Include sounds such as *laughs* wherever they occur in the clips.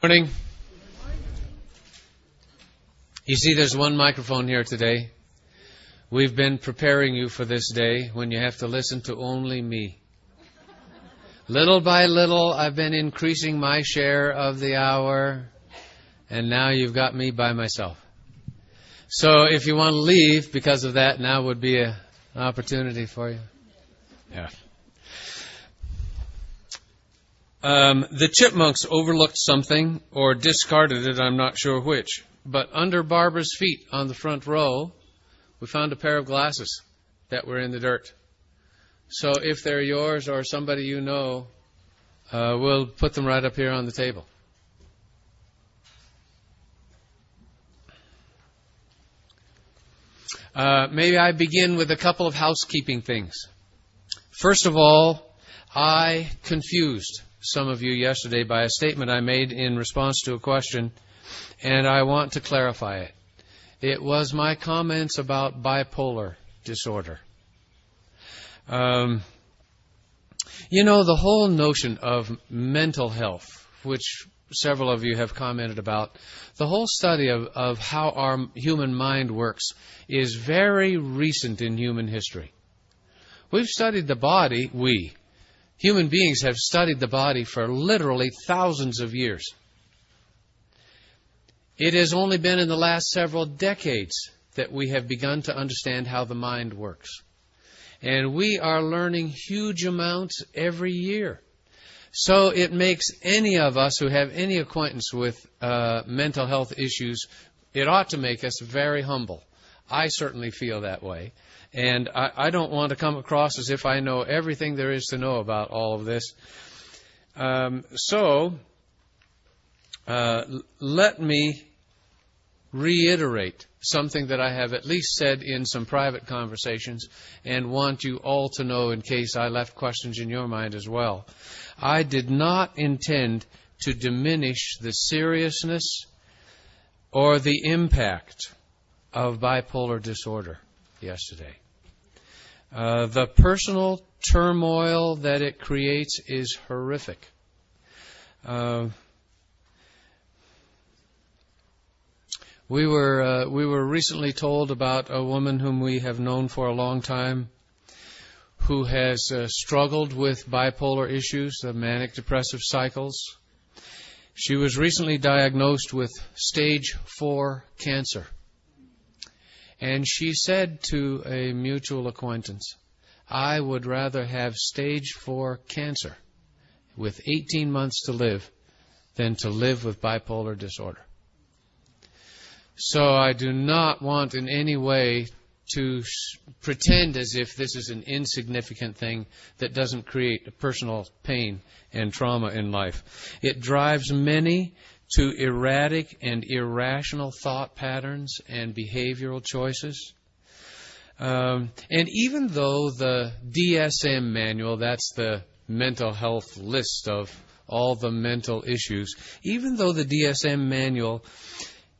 Morning. You see, there's one microphone here today. We've been preparing you for this day when you have to listen to only me. Little by little, I've been increasing my share of the hour, and now you've got me by myself. So if you want to leave because of that, now would be an opportunity for you. Yeah. Um, the chipmunks overlooked something or discarded it, I'm not sure which. But under Barbara's feet on the front row, we found a pair of glasses that were in the dirt. So if they're yours or somebody you know, uh, we'll put them right up here on the table. Uh, maybe I begin with a couple of housekeeping things. First of all, I confused some of you yesterday by a statement I made in response to a question, and I want to clarify it. It was my comments about bipolar disorder. Um, you know, the whole notion of mental health, which several of you have commented about, the whole study of, of how our human mind works is very recent in human history. We've studied the body, we, Human beings have studied the body for literally thousands of years. It has only been in the last several decades that we have begun to understand how the mind works. And we are learning huge amounts every year. So it makes any of us who have any acquaintance with uh, mental health issues, it ought to make us very humble. I certainly feel that way. And I, I don't want to come across as if I know everything there is to know about all of this. Um, so, uh, let me reiterate something that I have at least said in some private conversations and want you all to know in case I left questions in your mind as well. I did not intend to diminish the seriousness or the impact of bipolar disorder yesterday. Uh, the personal turmoil that it creates is horrific. Uh, we were uh, we were recently told about a woman whom we have known for a long time, who has uh, struggled with bipolar issues, the manic depressive cycles. She was recently diagnosed with stage four cancer. And she said to a mutual acquaintance, I would rather have stage four cancer with 18 months to live than to live with bipolar disorder. So I do not want in any way to pretend as if this is an insignificant thing that doesn't create personal pain and trauma in life. It drives many to erratic and irrational thought patterns and behavioral choices. Um, and even though the DSM manual, that's the mental health list of all the mental issues, even though the DSM manual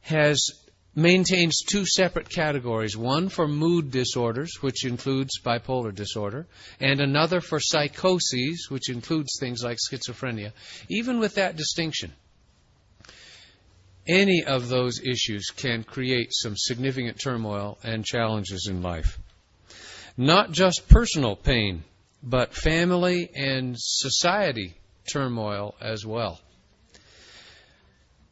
has maintains two separate categories one for mood disorders, which includes bipolar disorder, and another for psychoses, which includes things like schizophrenia. Even with that distinction, any of those issues can create some significant turmoil and challenges in life. Not just personal pain, but family and society turmoil as well.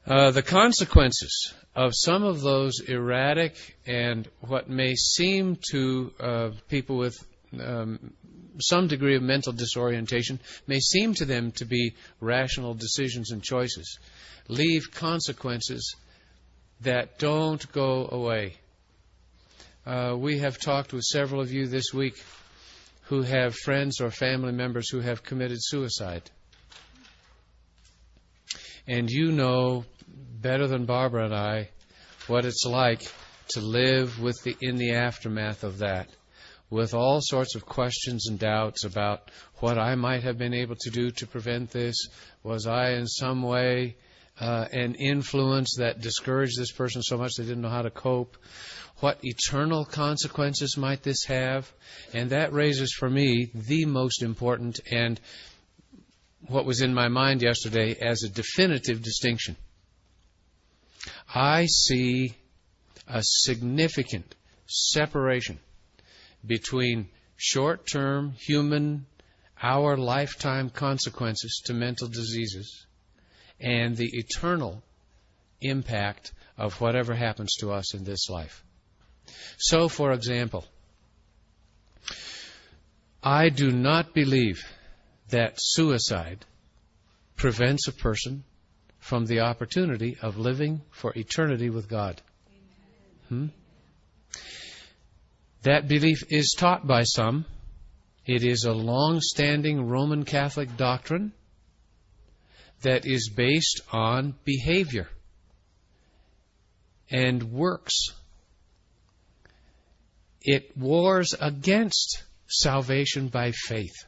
Uh, the consequences of some of those erratic and what may seem to uh, people with um, some degree of mental disorientation may seem to them to be rational decisions and choices leave consequences that don't go away. Uh, we have talked with several of you this week who have friends or family members who have committed suicide. And you know better than Barbara and I what it's like to live with the in the aftermath of that with all sorts of questions and doubts about what I might have been able to do to prevent this. Was I in some way uh, an influence that discouraged this person so much they didn't know how to cope? What eternal consequences might this have? And that raises for me the most important and what was in my mind yesterday as a definitive distinction. I see a significant separation between short term human, our lifetime consequences to mental diseases and the eternal impact of whatever happens to us in this life. So, for example, I do not believe that suicide prevents a person from the opportunity of living for eternity with God. Hmm? That belief is taught by some. It is a long standing Roman Catholic doctrine that is based on behavior and works. It wars against salvation by faith.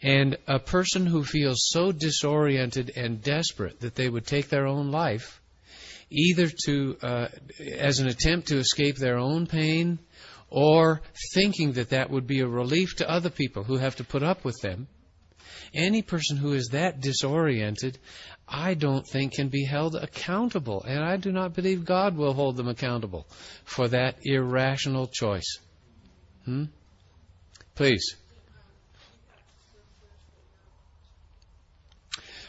And a person who feels so disoriented and desperate that they would take their own life, either to uh, as an attempt to escape their own pain, or thinking that that would be a relief to other people who have to put up with them. Any person who is that disoriented, I don't think can be held accountable, and I do not believe God will hold them accountable for that irrational choice. Hmm? Please.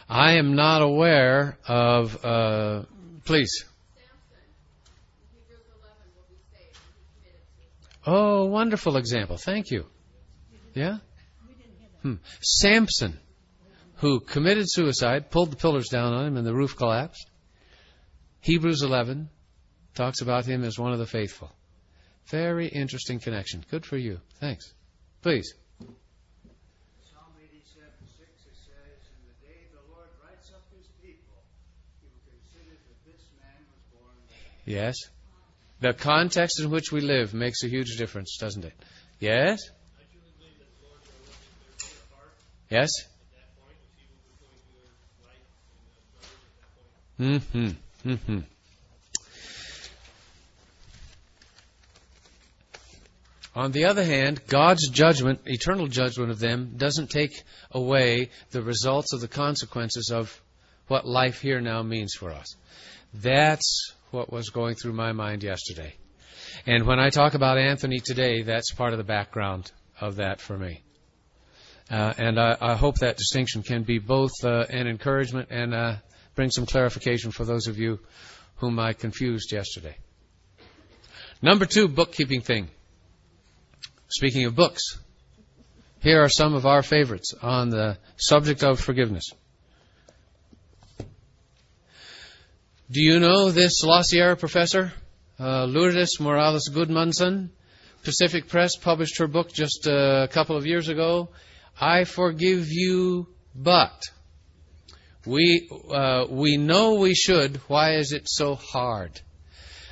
I am not aware of. Uh, please. Oh, wonderful example. Thank you. Yeah? Hmm. Samson, who committed suicide, pulled the pillars down on him, and the roof collapsed. Hebrews 11 talks about him as one of the faithful. Very interesting connection. Good for you. Thanks. Please. Psalm 87, 6, it says, In the day the Lord writes up his people, he will consider that this man was born. Yes. The context in which we live makes a huge difference, doesn't it? Yes? Yes? Mm-hmm. Mm-hmm. On the other hand, God's judgment, eternal judgment of them, doesn't take away the results of the consequences of what life here now means for us. That's what was going through my mind yesterday. And when I talk about Anthony today, that's part of the background of that for me. Uh, and I, I, hope that distinction can be both uh, an encouragement and uh, bring some clarification for those of you whom I confused yesterday. Number two, bookkeeping thing. Speaking of books, here are some of our favorites on the subject of forgiveness. Do you know this La Sierra professor, uh, Lourdes Morales Gudmundsson? Pacific Press published her book just a couple of years ago. I forgive you, but we uh, we know we should. Why is it so hard?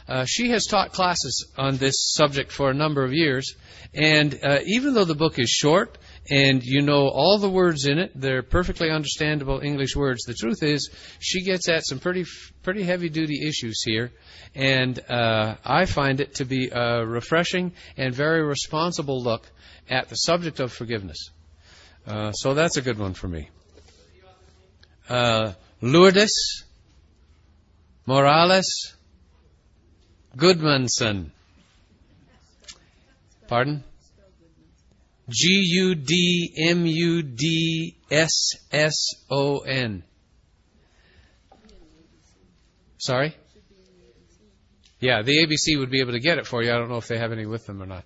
Uh, she has taught classes on this subject for a number of years, and uh, even though the book is short and you know all the words in it, they're perfectly understandable English words. The truth is, she gets at some pretty pretty heavy duty issues here, and uh, I find it to be a refreshing and very responsible look at the subject of forgiveness. Uh, so that's a good one for me. Uh, Lourdes Morales Gudmundsson. Pardon? G U D M U D S S O N. Sorry? Yeah, the ABC would be able to get it for you. I don't know if they have any with them or not.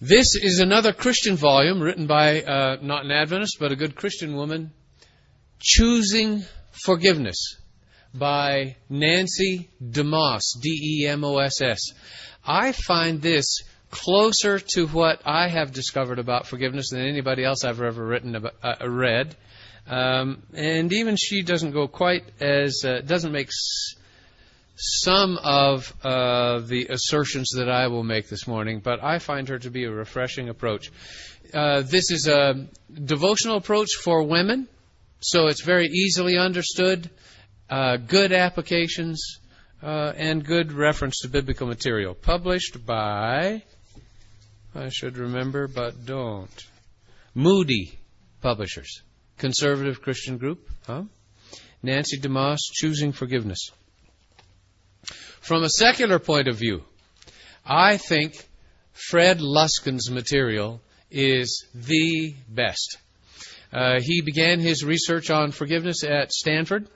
This is another Christian volume written by uh, not an Adventist, but a good Christian woman. Choosing Forgiveness by Nancy DeMoss, D E M O S S. I find this closer to what I have discovered about forgiveness than anybody else I've ever written about, uh, read. Um, and even she doesn't go quite as uh, doesn't make s- some of uh, the assertions that I will make this morning, but I find her to be a refreshing approach. Uh, this is a devotional approach for women, so it's very easily understood uh, good applications, uh, and good reference to biblical material. Published by, I should remember, but don't. Moody, Publishers. Conservative Christian group. Huh? Nancy DeMoss, Choosing Forgiveness. From a secular point of view, I think Fred Luskin's material is the best. Uh, he began his research on forgiveness at Stanford,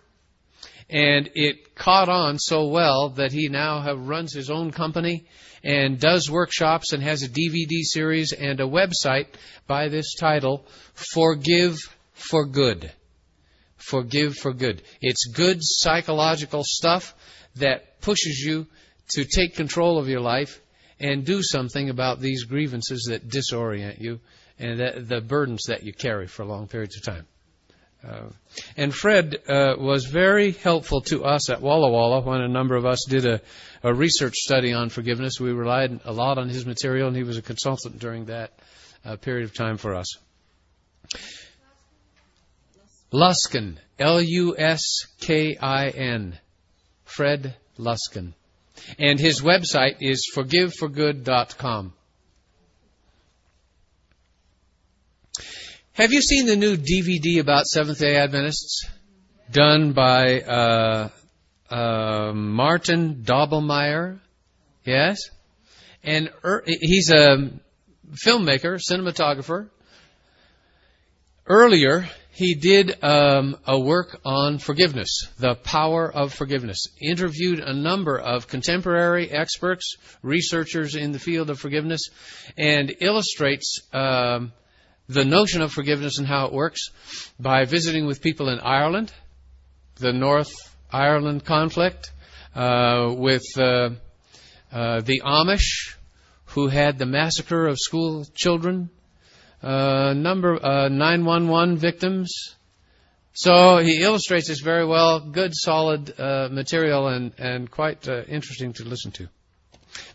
and it caught on so well that he now runs his own company and does workshops and has a DVD series and a website by this title, Forgive for Good. Forgive for Good. It's good psychological stuff that pushes you to take control of your life and do something about these grievances that disorient you and the burdens that you carry for long periods of time. Uh, and Fred uh, was very helpful to us at Walla Walla when a number of us did a, a, research study on forgiveness. We relied a lot on his material, and he was a consultant during that uh, period of time for us. Luskin, L U S K I N, Fred Luskin. And his website is forgiveforgood.com. Have you seen the new DVD about Seventh day Adventists? Done by uh, uh, Martin Doblmeier. Yes? And er, he's a filmmaker, cinematographer. Earlier, he did um, a work on forgiveness, the power of forgiveness. Interviewed a number of contemporary experts, researchers in the field of forgiveness, and illustrates um, the notion of forgiveness and how it works by visiting with people in Ireland, the North Ireland conflict, uh, with uh, uh, the Amish, who had the massacre of school children uh, number uh, 911 victims. So he illustrates this very well. Good, solid uh, material, and and quite interesting to listen to.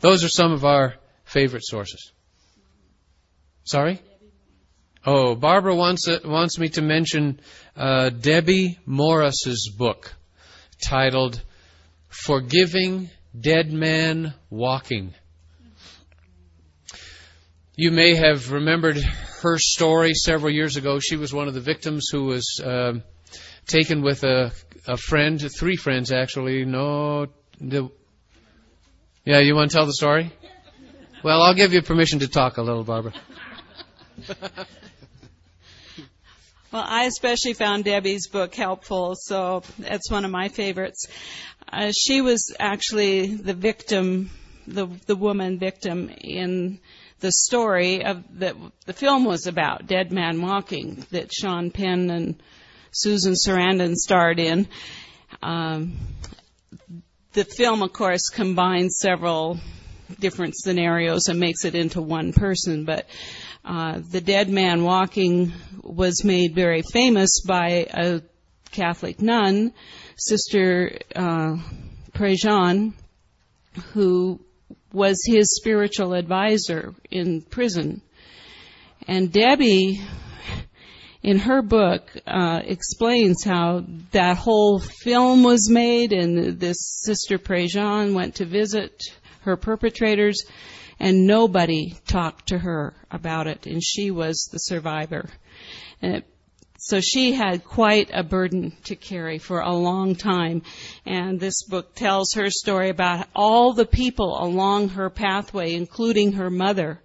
Those are some of our favorite sources. Sorry. Oh, Barbara wants uh, wants me to mention uh, Debbie Morris's book titled "Forgiving Dead Man Walking." You may have remembered her story several years ago. She was one of the victims who was uh, taken with a, a friend, three friends actually. No, the, yeah, you want to tell the story? Well, I'll give you permission to talk a little, Barbara. *laughs* well, I especially found Debbie's book helpful, so it's one of my favorites. Uh, she was actually the victim, the the woman victim in the story of that the film was about, Dead Man Walking, that Sean Penn and Susan Sarandon starred in. Um, the film, of course, combines several different scenarios and makes it into one person, but uh, the Dead Man Walking was made very famous by a Catholic nun, Sister uh, Prejean, who was his spiritual advisor in prison. And Debbie, in her book, uh, explains how that whole film was made, and this sister Prejean went to visit her perpetrators, and nobody talked to her about it, and she was the survivor. It so she had quite a burden to carry for a long time. And this book tells her story about all the people along her pathway, including her mother,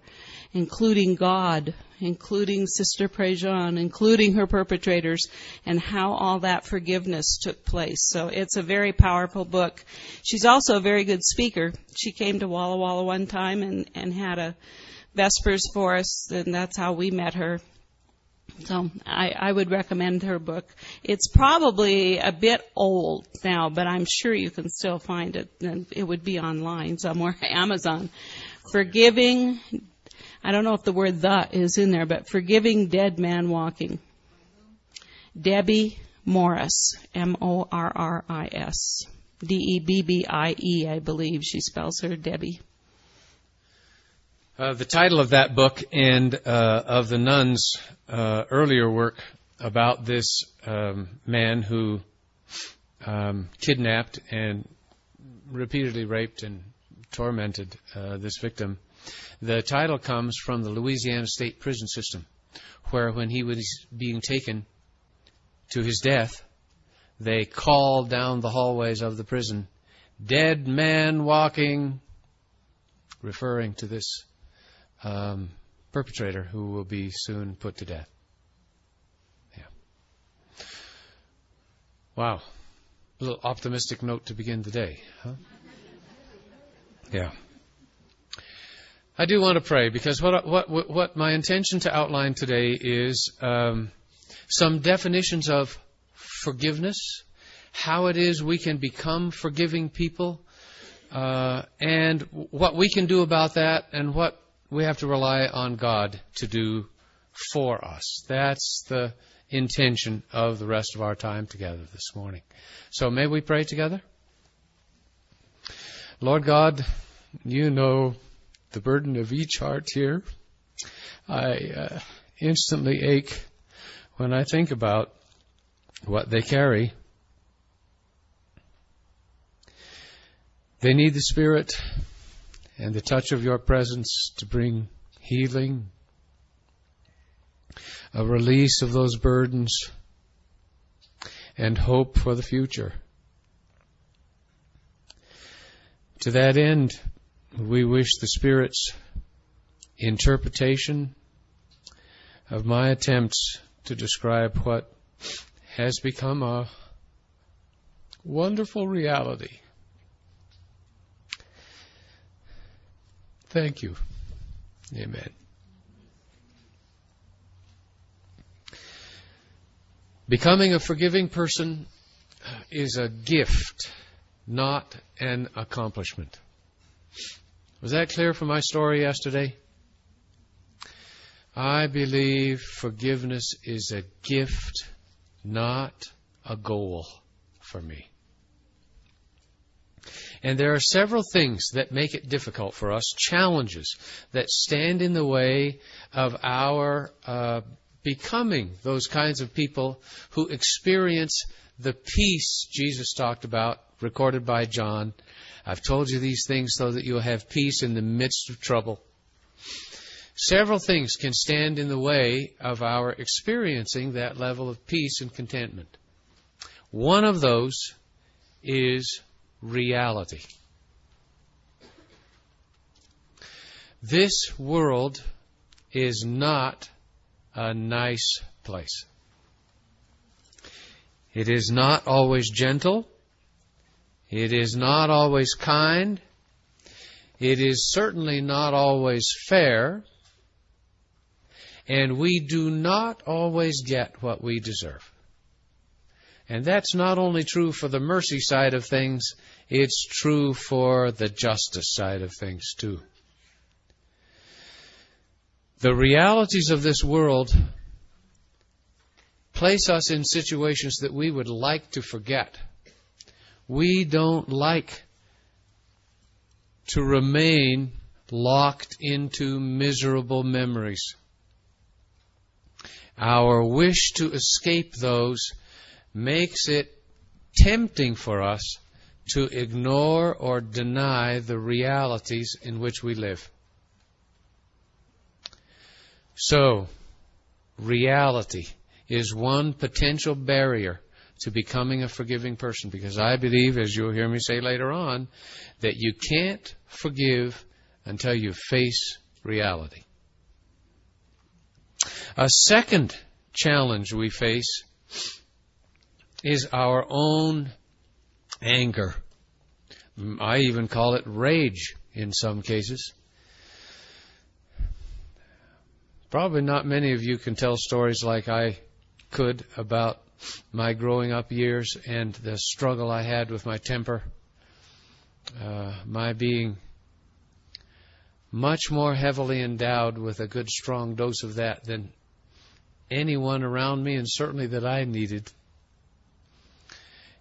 including God, including Sister Prejean, including her perpetrators, and how all that forgiveness took place. So it's a very powerful book. She's also a very good speaker. She came to Walla Walla one time and, and had a Vespers for us, and that's how we met her. So I, I would recommend her book. It's probably a bit old now, but I'm sure you can still find it. And it would be online somewhere, *laughs* Amazon. Forgiving, I don't know if the word the is in there, but Forgiving Dead Man Walking. Debbie Morris, M-O-R-R-I-S. D-E-B-B-I-E, I believe she spells her Debbie. Uh, the title of that book and uh, of the nun's uh, earlier work about this um, man who um, kidnapped and repeatedly raped and tormented uh, this victim. The title comes from the Louisiana State Prison System. where when he was being taken to his death, they called down the hallways of the prison, Dead man walking, referring to this um, perpetrator who will be soon put to death. Yeah. Wow. A little optimistic note to begin the day, huh? Yeah. I do want to pray because what what what my intention to outline today is um, some definitions of forgiveness, how it is we can become forgiving people, uh, and what we can do about that, and what we have to rely on God to do for us. That's the intention of the rest of our time together this morning. So may we pray together? Lord God, you know the burden of each heart here. I uh, instantly ache when I think about what they carry. They need the Spirit and the touch of your presence to bring healing, a release of those burdens, and hope for the future. To that end, we wish the Spirit's interpretation of my attempts to describe what has become a wonderful reality. Thank you. Amen. Becoming a forgiving person is a gift, not an accomplishment. Was that clear from my story yesterday? I believe forgiveness is a gift, not a goal for me. And there are several things that make it difficult for us, challenges that stand in the way of our uh, becoming those kinds of people who experience the peace Jesus talked about, recorded by John I've told you these things so that you'll have peace in the midst of trouble. Several things can stand in the way of our experiencing that level of peace and contentment. One of those is reality. This world is not a nice place. It is not always gentle. It is not always kind. It is certainly not always fair. And we do not always get what we deserve. And that's not only true for the mercy side of things, it's true for the justice side of things too. The realities of this world place us in situations that we would like to forget we don't like to remain locked into miserable memories. Our wish to escape those makes it tempting for us to ignore or deny the realities in which we live. So, reality is one potential barrier to becoming a forgiving person because I believe, as you'll hear me say later on, that you can't forgive until you face reality. A second challenge we face is our own anger. I even call it rage in some cases. Probably not many of you can tell stories like I could about my growing up years and the struggle I had with my temper, uh, my being much more heavily endowed with a good strong dose of that than anyone around me, and certainly that I needed.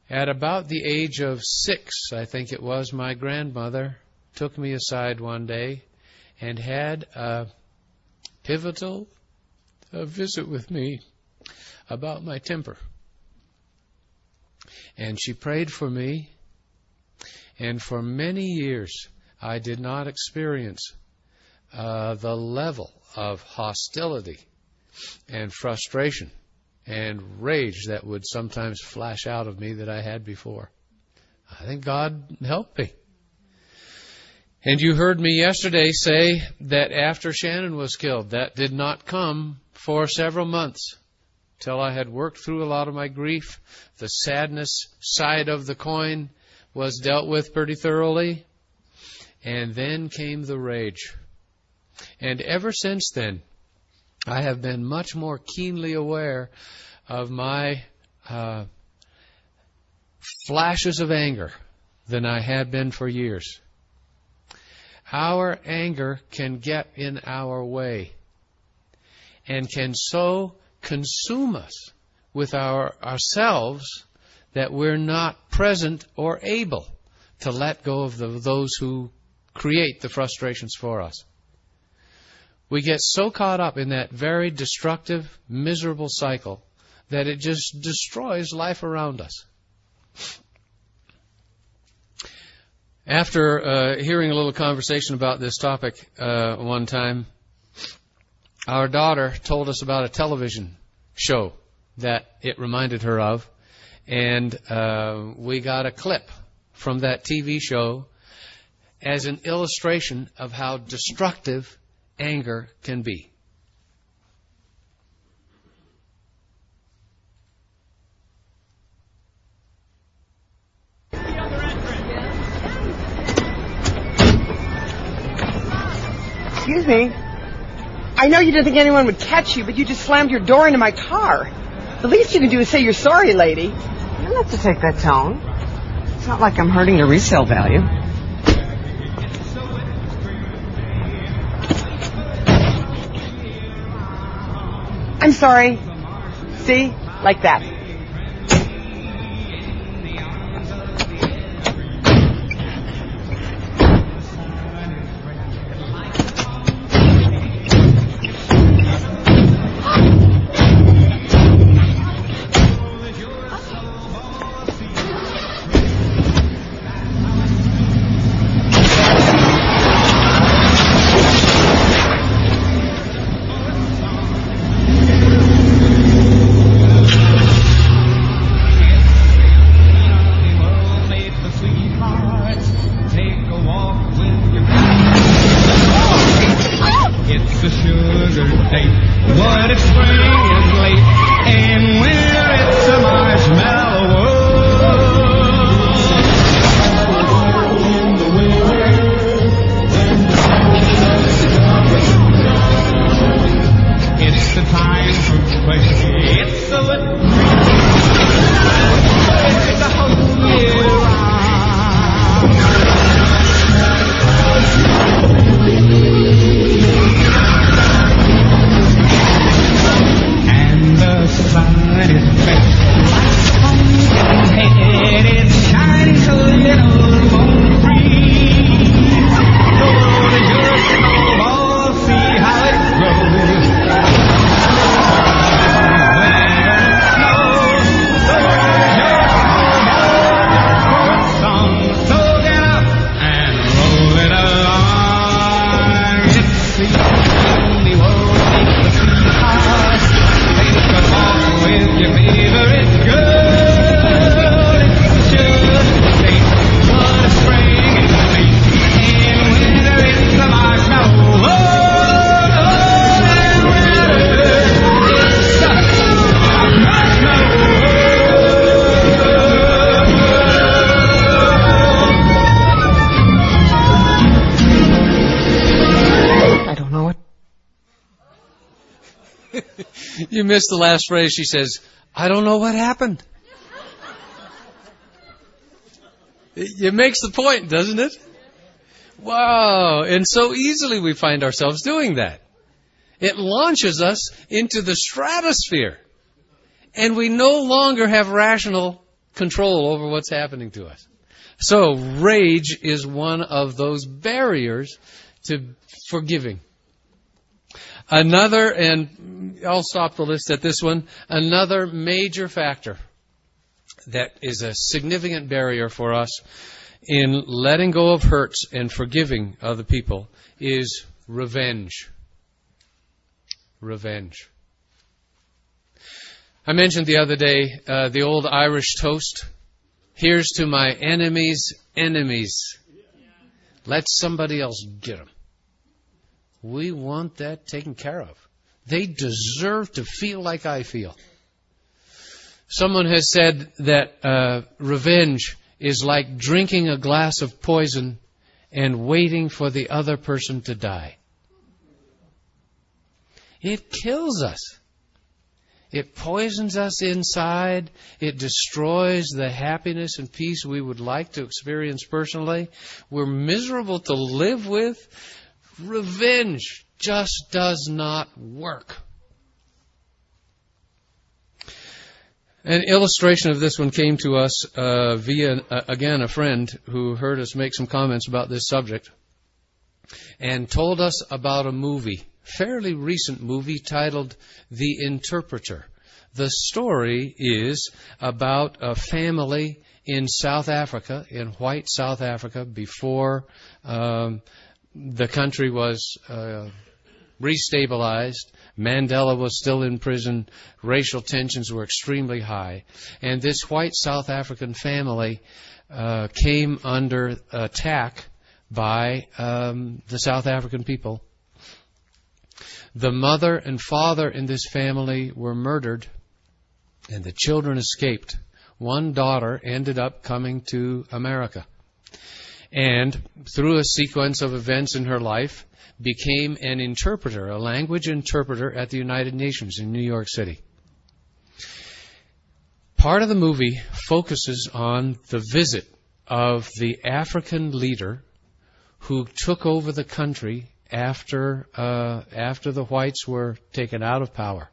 At about the age of six, I think it was, my grandmother took me aside one day and had a pivotal a visit with me about my temper. And she prayed for me. And for many years, I did not experience uh, the level of hostility and frustration and rage that would sometimes flash out of me that I had before. I think God helped me. And you heard me yesterday say that after Shannon was killed, that did not come for several months till I had worked through a lot of my grief. The sadness side of the coin was dealt with pretty thoroughly. And then came the rage. And ever since then, I have been much more keenly aware of my uh, flashes of anger than I had been for years. Our anger can get in our way and can so consume us with our ourselves that we're not present or able to let go of the, those who create the frustrations for us. We get so caught up in that very destructive, miserable cycle that it just destroys life around us. After uh, hearing a little conversation about this topic uh, one time, our daughter told us about a television show that it reminded her of, and uh, we got a clip from that TV show as an illustration of how destructive anger can be. Excuse me. I know you didn't think anyone would catch you, but you just slammed your door into my car. The least you can do is say you're sorry, lady. You don't have to take that tone. It's not like I'm hurting your resale value. I'm sorry. See? Like that. You missed the last phrase. She says, I don't know what happened. It, it makes the point, doesn't it? Wow. And so easily we find ourselves doing that. It launches us into the stratosphere. And we no longer have rational control over what's happening to us. So rage is one of those barriers to forgiving. Another, and I'll stop the list at this one, another major factor that is a significant barrier for us in letting go of hurts and forgiving other people is revenge. Revenge. I mentioned the other day uh, the old Irish toast. Here's to my enemies' enemies. Let somebody else get them. We want that taken care of. They deserve to feel like I feel. Someone has said that uh, revenge is like drinking a glass of poison and waiting for the other person to die. It kills us. It poisons us inside. It destroys the happiness and peace we would like to experience personally. We're miserable to live with. Revenge just does not work. An illustration of this one came to us uh, via, uh, again, a friend who heard us make some comments about this subject and told us about a movie, fairly recent movie titled The Interpreter. The story is about a family in South Africa, in white South Africa, before um, the country was uh, restabilized. Mandela was still in prison. Racial tensions were extremely high. And this white South African family uh, came under attack by um, the South African people. The mother and father in this family were murdered, and the children escaped. One daughter ended up coming to America. And through a sequence of events in her life, became an interpreter, a language interpreter at the United Nations in New York City. Part of the movie focuses on the visit of the African leader who took over the country after uh, after the whites were taken out of power.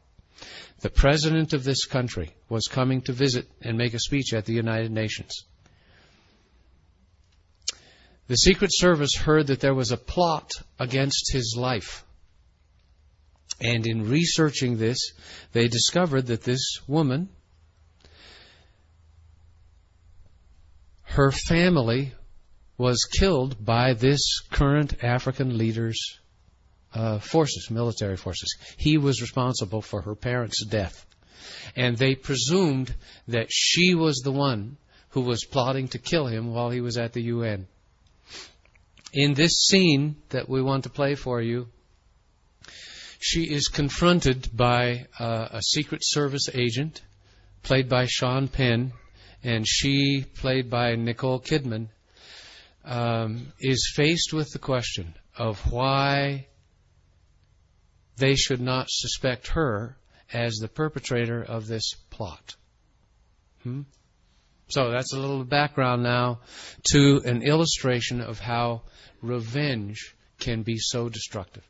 The president of this country was coming to visit and make a speech at the United Nations. The Secret Service heard that there was a plot against his life. And in researching this, they discovered that this woman, her family was killed by this current African leader's uh, forces, military forces. He was responsible for her parents' death. And they presumed that she was the one who was plotting to kill him while he was at the UN. In this scene that we want to play for you, she is confronted by uh, a Secret Service agent, played by Sean Penn, and she, played by Nicole Kidman, um, is faced with the question of why they should not suspect her as the perpetrator of this plot. Hmm? So that's a little background now to an illustration of how revenge can be so destructive.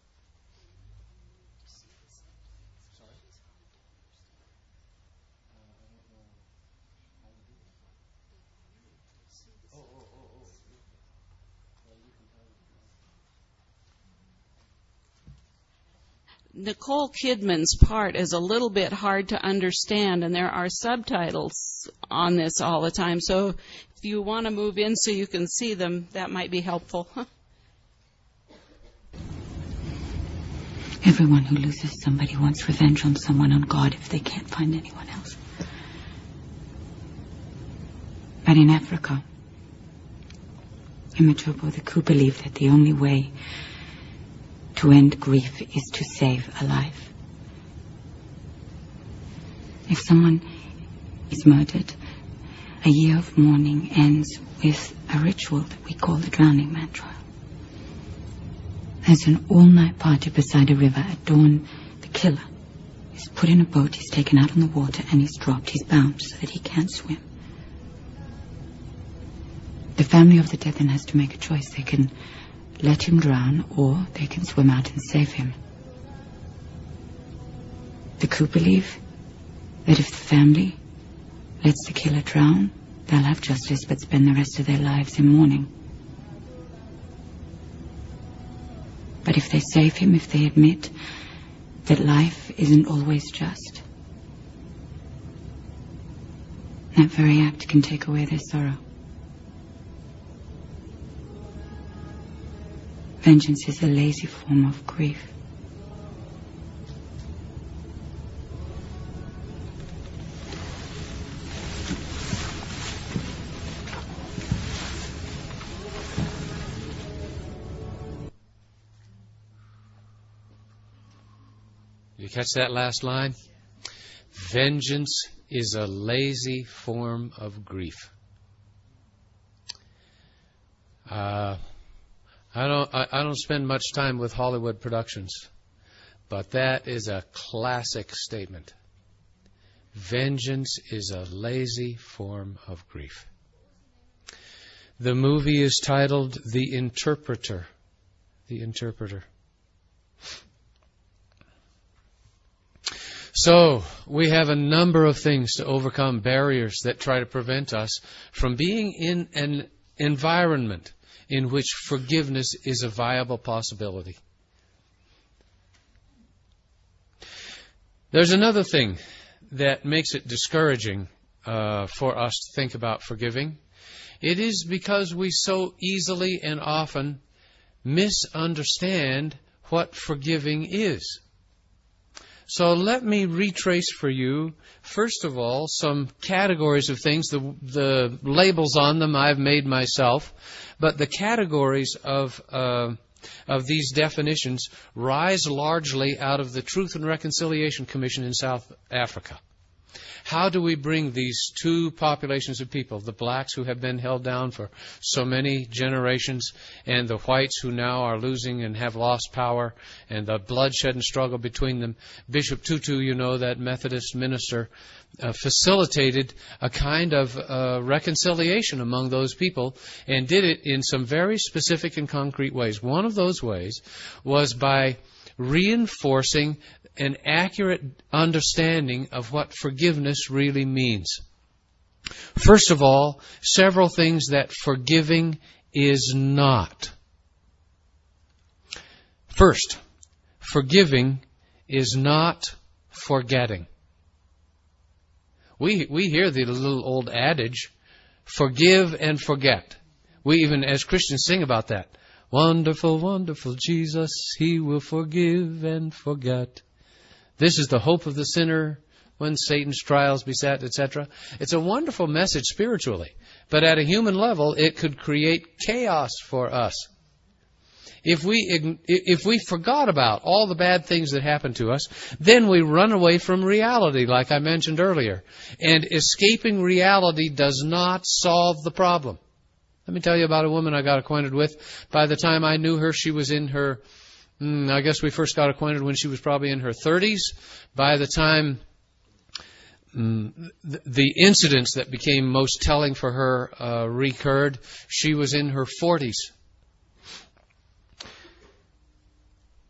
Nicole Kidman's part is a little bit hard to understand, and there are subtitles on this all the time. So if you want to move in so you can see them, that might be helpful. *laughs* Everyone who loses somebody wants revenge on someone on God if they can't find anyone else. But in Africa, in Matobo, the Ku believed that the only way to end grief is to save a life. If someone is murdered, a year of mourning ends with a ritual that we call the Drowning Man trial. There's an all-night party beside a river at dawn. The killer is put in a boat, he's taken out on the water, and he's dropped. He's bound so that he can't swim. The family of the dead then has to make a choice. They can let him drown, or they can swim out and save him. The Ku believe that if the family lets the killer drown, they'll have justice but spend the rest of their lives in mourning. But if they save him, if they admit that life isn't always just, that very act can take away their sorrow. Vengeance is a lazy form of grief. You catch that last line? Vengeance is a lazy form of grief. Uh, I don't. I, I don't spend much time with Hollywood productions, but that is a classic statement. Vengeance is a lazy form of grief. The movie is titled The Interpreter. The Interpreter. So, we have a number of things to overcome barriers that try to prevent us from being in an environment in which forgiveness is a viable possibility. There's another thing that makes it discouraging uh, for us to think about forgiving. It is because we so easily and often misunderstand what forgiving is. So let me retrace for you, first of all, some categories of things. The, the labels on them I've made myself, but the categories of uh, of these definitions rise largely out of the Truth and Reconciliation Commission in South Africa. How do we bring these two populations of people, the blacks who have been held down for so many generations, and the whites who now are losing and have lost power, and the bloodshed and struggle between them? Bishop Tutu, you know, that Methodist minister, uh, facilitated a kind of uh, reconciliation among those people and did it in some very specific and concrete ways. One of those ways was by reinforcing an accurate understanding of what forgiveness really means. First of all, several things that forgiving is not. First, forgiving is not forgetting. We, we hear the little old adage, forgive and forget. We even, as Christians, sing about that. Wonderful, wonderful Jesus, He will forgive and forget. This is the hope of the sinner when Satan's trials beset, etc. It's a wonderful message spiritually, but at a human level, it could create chaos for us. If we if we forgot about all the bad things that happen to us, then we run away from reality, like I mentioned earlier. And escaping reality does not solve the problem. Let me tell you about a woman I got acquainted with. By the time I knew her, she was in her Mm, I guess we first got acquainted when she was probably in her 30s. By the time mm, the, the incidents that became most telling for her uh, recurred, she was in her 40s.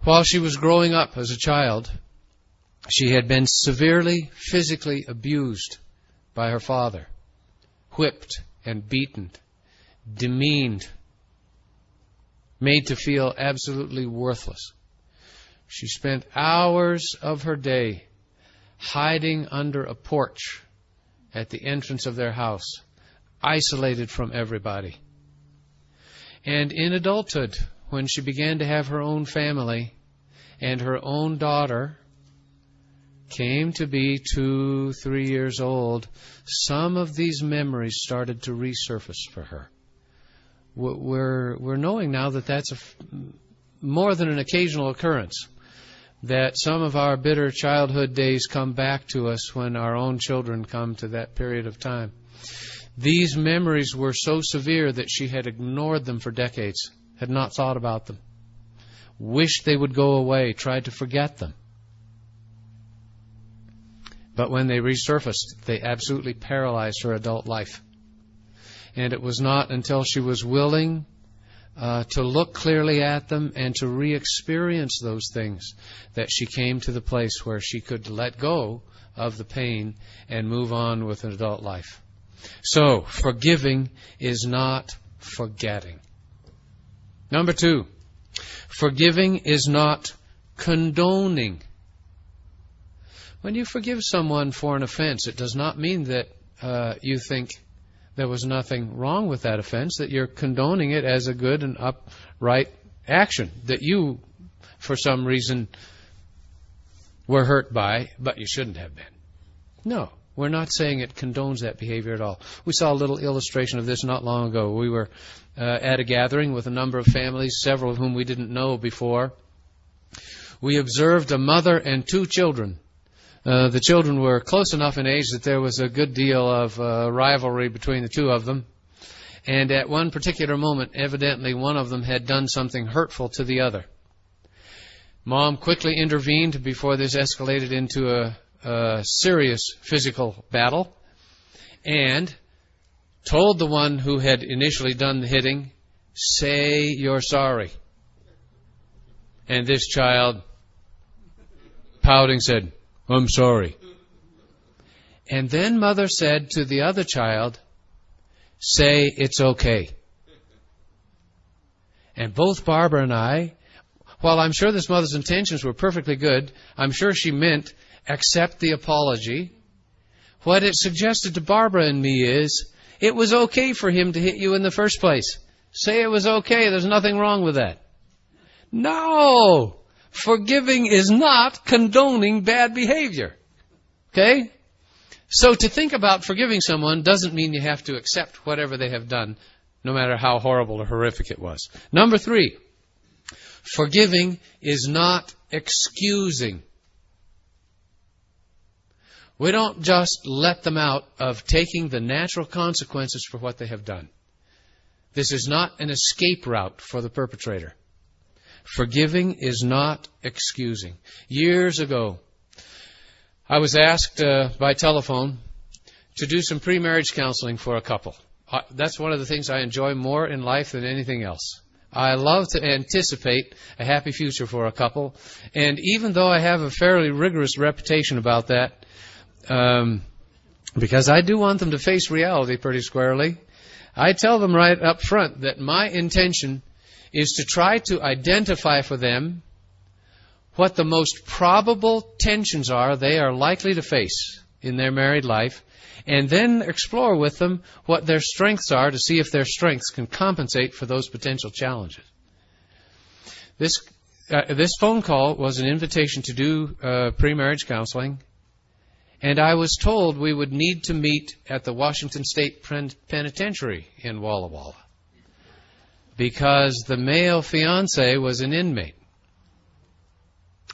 While she was growing up as a child, she had been severely physically abused by her father, whipped and beaten, demeaned made to feel absolutely worthless. She spent hours of her day hiding under a porch at the entrance of their house, isolated from everybody. And in adulthood, when she began to have her own family and her own daughter came to be two, three years old, some of these memories started to resurface for her we're we're knowing now that that's a f- more than an occasional occurrence. That some of our bitter childhood days come back to us when our own children come to that period of time. These memories were so severe that she had ignored them for decades, had not thought about them, wished they would go away, tried to forget them. But when they resurfaced, they absolutely paralyzed her adult life and it was not until she was willing uh, to look clearly at them and to re experience those things that she came to the place where she could let go of the pain and move on with an adult life. So, forgiving is not forgetting. Number two, forgiving is not condoning. When you forgive someone for an offense, it does not mean that uh, you think there was nothing wrong with that offense, that you're condoning it as a good and upright action that you, for some reason, were hurt by, but you shouldn't have been. No, we're not saying it condones that behavior at all. We saw a little illustration of this not long ago. We were uh, at a gathering with a number of families, several of whom we didn't know before. we observed a mother and two children. Uh, the children were close enough in age that there was a good deal of uh, rivalry between the two of them. And at one particular moment, evidently one of them had done something hurtful to the other. Mom quickly intervened before this escalated into a, a serious physical battle and told the one who had initially done the hitting, say you're sorry. And this child, pouting, said, I'm sorry. And then mother said to the other child, say it's okay. And both Barbara and I, while I'm sure this mother's intentions were perfectly good, I'm sure she meant accept the apology. What it suggested to Barbara and me is it was okay for him to hit you in the first place. Say it was okay. There's nothing wrong with that. No! Forgiving is not condoning bad behavior. Okay? So to think about forgiving someone doesn't mean you have to accept whatever they have done, no matter how horrible or horrific it was. Number three, forgiving is not excusing. We don't just let them out of taking the natural consequences for what they have done. This is not an escape route for the perpetrator. Forgiving is not excusing. Years ago, I was asked uh, by telephone to do some pre-marriage counseling for a couple. That's one of the things I enjoy more in life than anything else. I love to anticipate a happy future for a couple, and even though I have a fairly rigorous reputation about that, um, because I do want them to face reality pretty squarely, I tell them right up front that my intention is to try to identify for them what the most probable tensions are they are likely to face in their married life, and then explore with them what their strengths are to see if their strengths can compensate for those potential challenges. This uh, this phone call was an invitation to do uh, pre-marriage counseling, and I was told we would need to meet at the Washington State Penitentiary in Walla Walla because the male fiance was an inmate.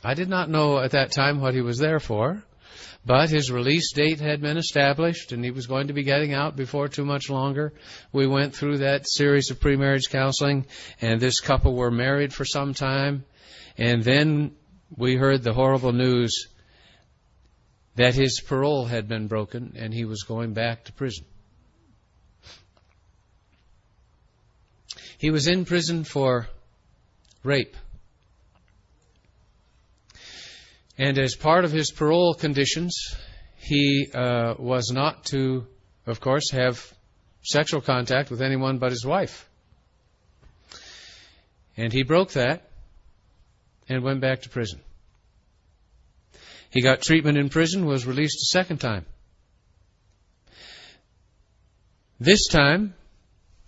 I did not know at that time what he was there for, but his release date had been established and he was going to be getting out before too much longer. We went through that series of pre-marriage counseling and this couple were married for some time and then we heard the horrible news that his parole had been broken and he was going back to prison. He was in prison for rape. And as part of his parole conditions, he uh, was not to, of course, have sexual contact with anyone but his wife. And he broke that and went back to prison. He got treatment in prison, was released a second time. This time,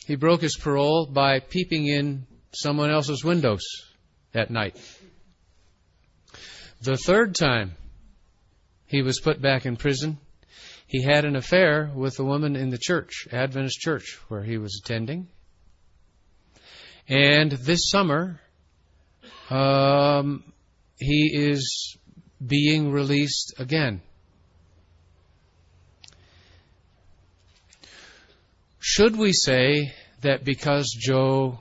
he broke his parole by peeping in someone else's windows at night. The third time he was put back in prison, he had an affair with a woman in the church, Adventist church, where he was attending. And this summer, um, he is being released again. Should we say that because Joe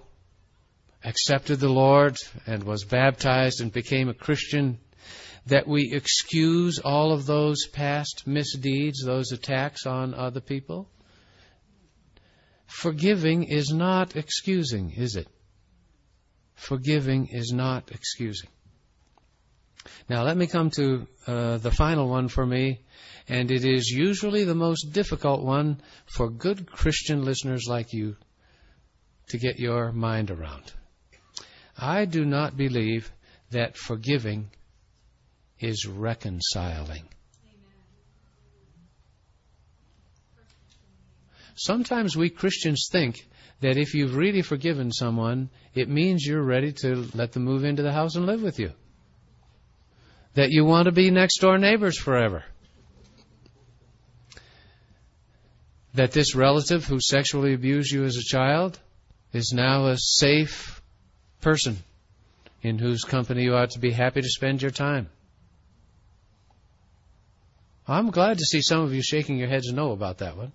accepted the Lord and was baptized and became a Christian, that we excuse all of those past misdeeds, those attacks on other people? Forgiving is not excusing, is it? Forgiving is not excusing. Now, let me come to uh, the final one for me, and it is usually the most difficult one for good Christian listeners like you to get your mind around. I do not believe that forgiving is reconciling. Sometimes we Christians think that if you've really forgiven someone, it means you're ready to let them move into the house and live with you. That you want to be next door neighbors forever. That this relative who sexually abused you as a child is now a safe person in whose company you ought to be happy to spend your time. I'm glad to see some of you shaking your heads no about that one.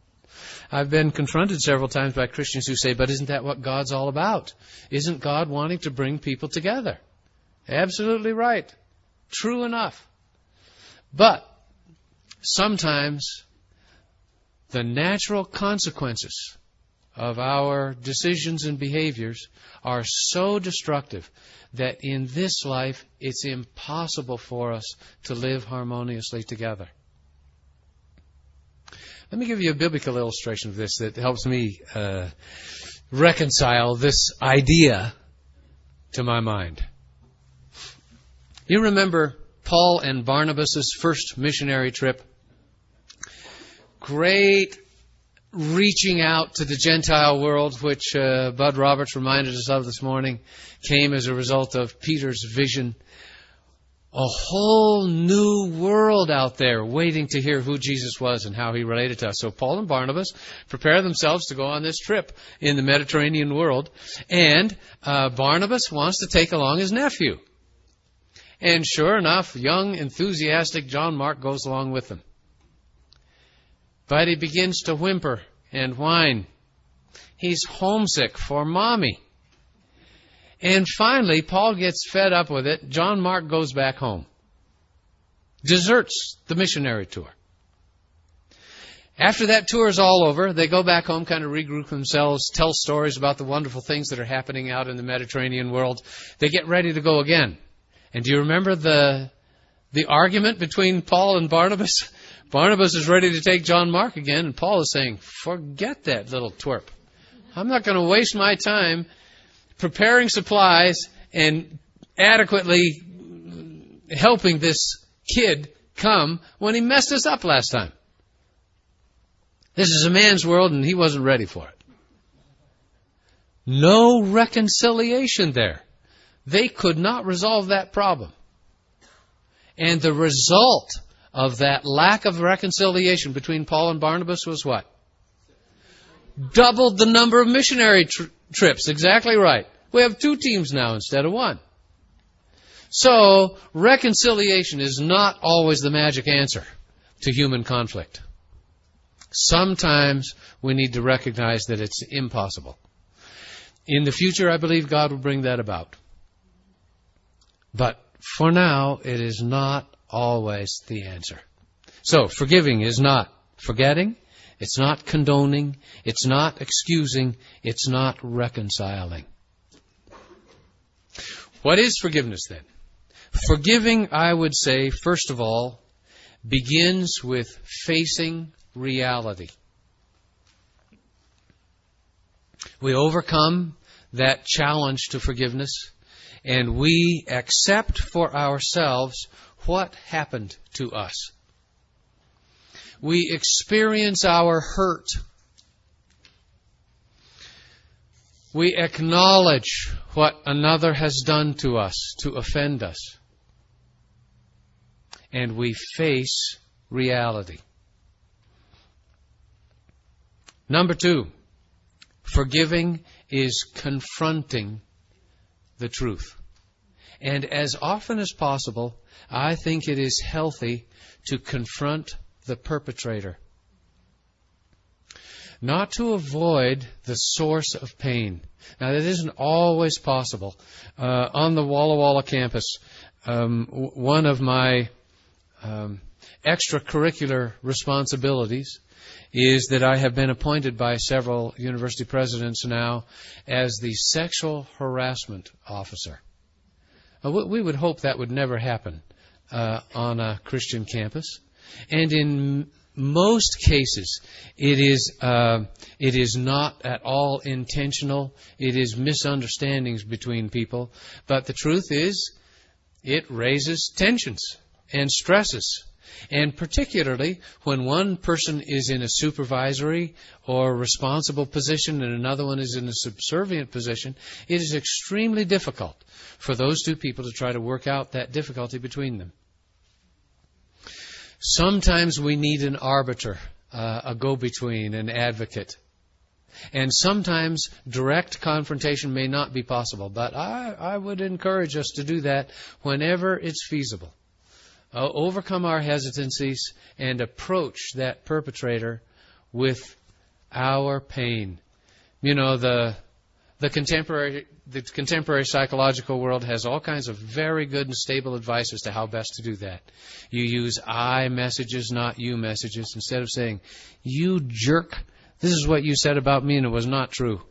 I've been confronted several times by Christians who say, but isn't that what God's all about? Isn't God wanting to bring people together? Absolutely right. True enough. But sometimes the natural consequences of our decisions and behaviors are so destructive that in this life it's impossible for us to live harmoniously together. Let me give you a biblical illustration of this that helps me uh, reconcile this idea to my mind. You remember Paul and Barnabas' first missionary trip? Great reaching out to the Gentile world, which uh, Bud Roberts reminded us of this morning, came as a result of Peter's vision a whole new world out there waiting to hear who Jesus was and how he related to us. So Paul and Barnabas prepare themselves to go on this trip in the Mediterranean world, and uh, Barnabas wants to take along his nephew. And sure enough, young, enthusiastic John Mark goes along with them. But he begins to whimper and whine. He's homesick for mommy. And finally, Paul gets fed up with it. John Mark goes back home, deserts the missionary tour. After that tour is all over, they go back home, kind of regroup themselves, tell stories about the wonderful things that are happening out in the Mediterranean world. They get ready to go again. And do you remember the the argument between Paul and Barnabas? *laughs* Barnabas is ready to take John Mark again, and Paul is saying, "Forget that little twerp. I'm not going to waste my time preparing supplies and adequately helping this kid come when he messed us up last time. This is a man's world and he wasn't ready for it. No reconciliation there. They could not resolve that problem. And the result of that lack of reconciliation between Paul and Barnabas was what? Doubled the number of missionary tr- trips. Exactly right. We have two teams now instead of one. So, reconciliation is not always the magic answer to human conflict. Sometimes we need to recognize that it's impossible. In the future, I believe God will bring that about. But for now, it is not always the answer. So, forgiving is not forgetting, it's not condoning, it's not excusing, it's not reconciling. What is forgiveness then? Forgiving, I would say, first of all, begins with facing reality. We overcome that challenge to forgiveness and we accept for ourselves what happened to us. We experience our hurt. We acknowledge what another has done to us to offend us. And we face reality. Number two, forgiving is confronting the truth. And as often as possible, I think it is healthy to confront the perpetrator. Not to avoid the source of pain. Now, that isn't always possible. Uh, on the Walla Walla campus, um, w- one of my um, extracurricular responsibilities is that I have been appointed by several university presidents now as the sexual harassment officer. Uh, we would hope that would never happen uh, on a Christian campus. And in most cases, it is uh, it is not at all intentional. It is misunderstandings between people. But the truth is, it raises tensions and stresses. And particularly when one person is in a supervisory or responsible position and another one is in a subservient position, it is extremely difficult for those two people to try to work out that difficulty between them. Sometimes we need an arbiter, uh, a go between, an advocate. And sometimes direct confrontation may not be possible, but I, I would encourage us to do that whenever it's feasible. Uh, overcome our hesitancies and approach that perpetrator with our pain. You know, the the contemporary the contemporary psychological world has all kinds of very good and stable advice as to how best to do that. You use I messages, not you messages, instead of saying, You jerk, this is what you said about me and it was not true.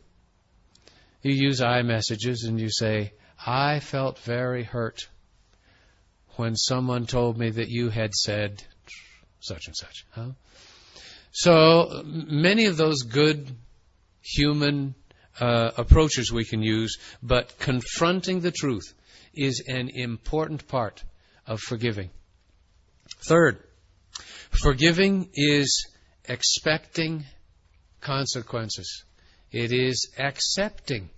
You use I messages and you say, I felt very hurt when someone told me that you had said such and such. Huh? So many of those good human uh, approaches we can use, but confronting the truth is an important part of forgiving. Third, forgiving is expecting consequences. It is accepting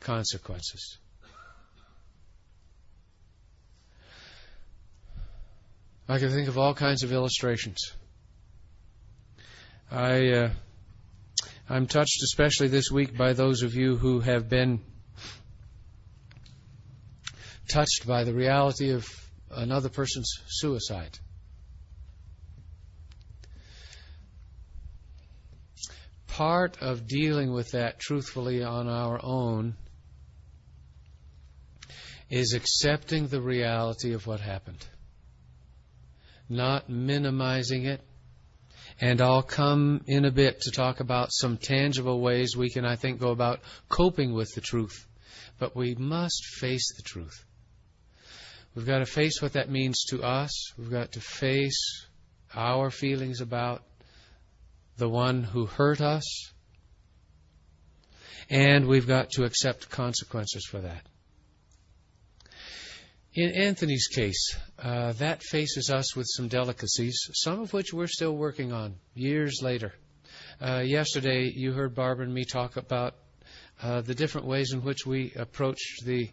consequences. I can think of all kinds of illustrations. I uh, I'm touched especially this week by those of you who have been touched by the reality of another person's suicide. Part of dealing with that truthfully on our own is accepting the reality of what happened, not minimizing it, and I'll come in a bit to talk about some tangible ways we can, I think, go about coping with the truth. But we must face the truth. We've got to face what that means to us. We've got to face our feelings about the one who hurt us. And we've got to accept consequences for that. In Anthony's case, uh, that faces us with some delicacies, some of which we're still working on years later. Uh, yesterday, you heard Barbara and me talk about uh, the different ways in which we approach the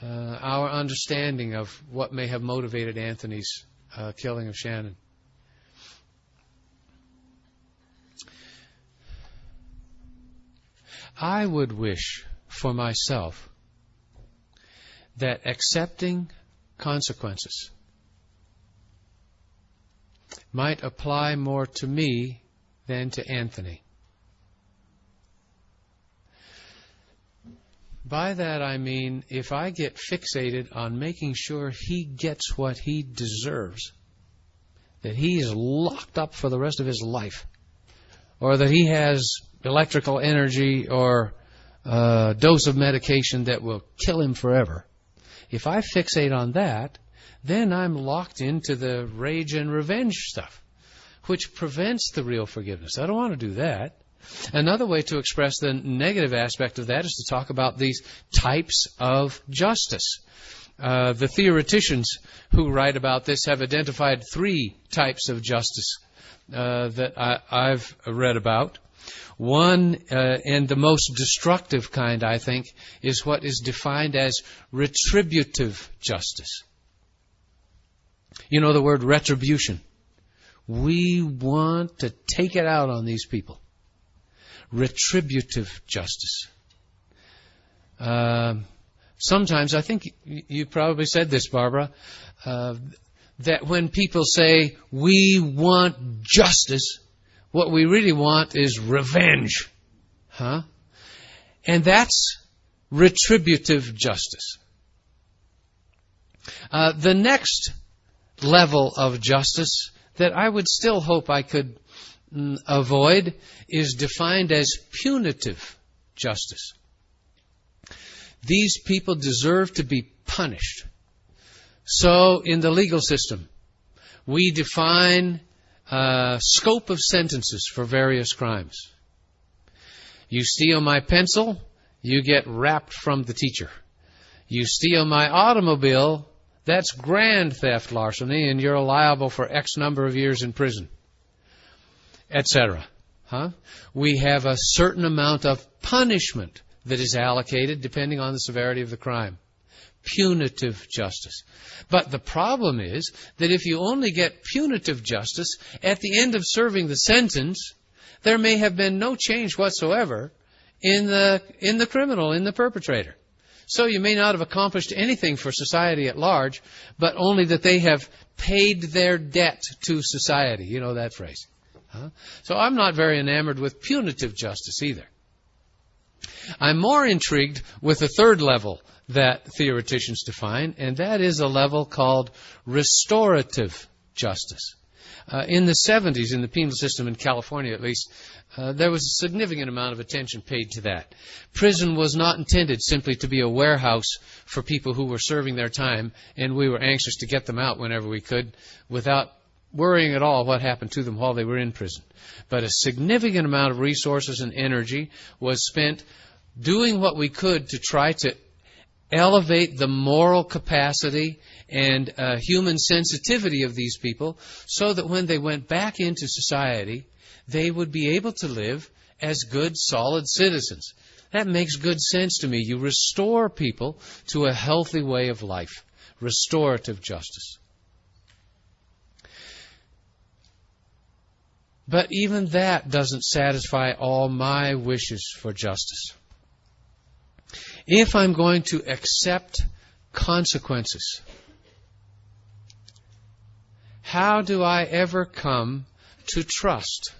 uh, our understanding of what may have motivated Anthony's uh, killing of Shannon. I would wish for myself that accepting consequences might apply more to me than to Anthony. By that I mean if I get fixated on making sure he gets what he deserves, that he is locked up for the rest of his life, or that he has electrical energy or a dose of medication that will kill him forever, if I fixate on that, then I'm locked into the rage and revenge stuff, which prevents the real forgiveness. I don't want to do that. Another way to express the negative aspect of that is to talk about these types of justice. Uh, the theoreticians who write about this have identified three types of justice uh, that I, have read about. One, uh, and the most destructive kind, I think, is what is defined as retributive justice. You know the word retribution. We want to take it out on these people. Retributive justice. Uh, sometimes, I think you probably said this, Barbara, uh, that when people say, we want justice, what we really want is revenge. Huh? And that's retributive justice. Uh, the next level of justice that I would still hope I could mm, avoid is defined as punitive justice. These people deserve to be punished. So, in the legal system, we define uh, scope of sentences for various crimes. You steal my pencil, you get rapped from the teacher. You steal my automobile, that's grand theft larceny, and you're liable for X number of years in prison, etc. Huh? We have a certain amount of punishment that is allocated depending on the severity of the crime punitive justice. But the problem is that if you only get punitive justice at the end of serving the sentence, there may have been no change whatsoever in the in the criminal, in the perpetrator. So you may not have accomplished anything for society at large, but only that they have paid their debt to society. You know that phrase. Huh? So I'm not very enamored with punitive justice either. I'm more intrigued with the third level that theoreticians define, and that is a level called restorative justice. Uh, in the 70s, in the penal system in California at least, uh, there was a significant amount of attention paid to that. Prison was not intended simply to be a warehouse for people who were serving their time, and we were anxious to get them out whenever we could without worrying at all what happened to them while they were in prison. But a significant amount of resources and energy was spent doing what we could to try to elevate the moral capacity and uh, human sensitivity of these people so that when they went back into society, they would be able to live as good, solid citizens. That makes good sense to me. You restore people to a healthy way of life. Restorative justice. But even that doesn't satisfy all my wishes for justice. If I'm going to accept consequences, how do I ever come to trust?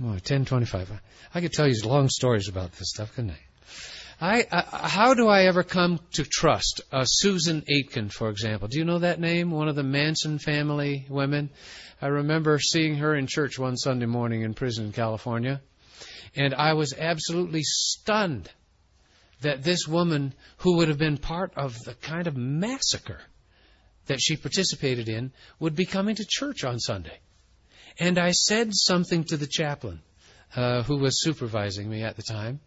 Oh, 1025. I could tell you long stories about this stuff, couldn't I? I, how do I ever come to trust uh, Susan Aitken, for example? Do you know that name? One of the Manson family women. I remember seeing her in church one Sunday morning in prison in California, and I was absolutely stunned that this woman, who would have been part of the kind of massacre that she participated in, would be coming to church on Sunday. And I said something to the chaplain, uh, who was supervising me at the time.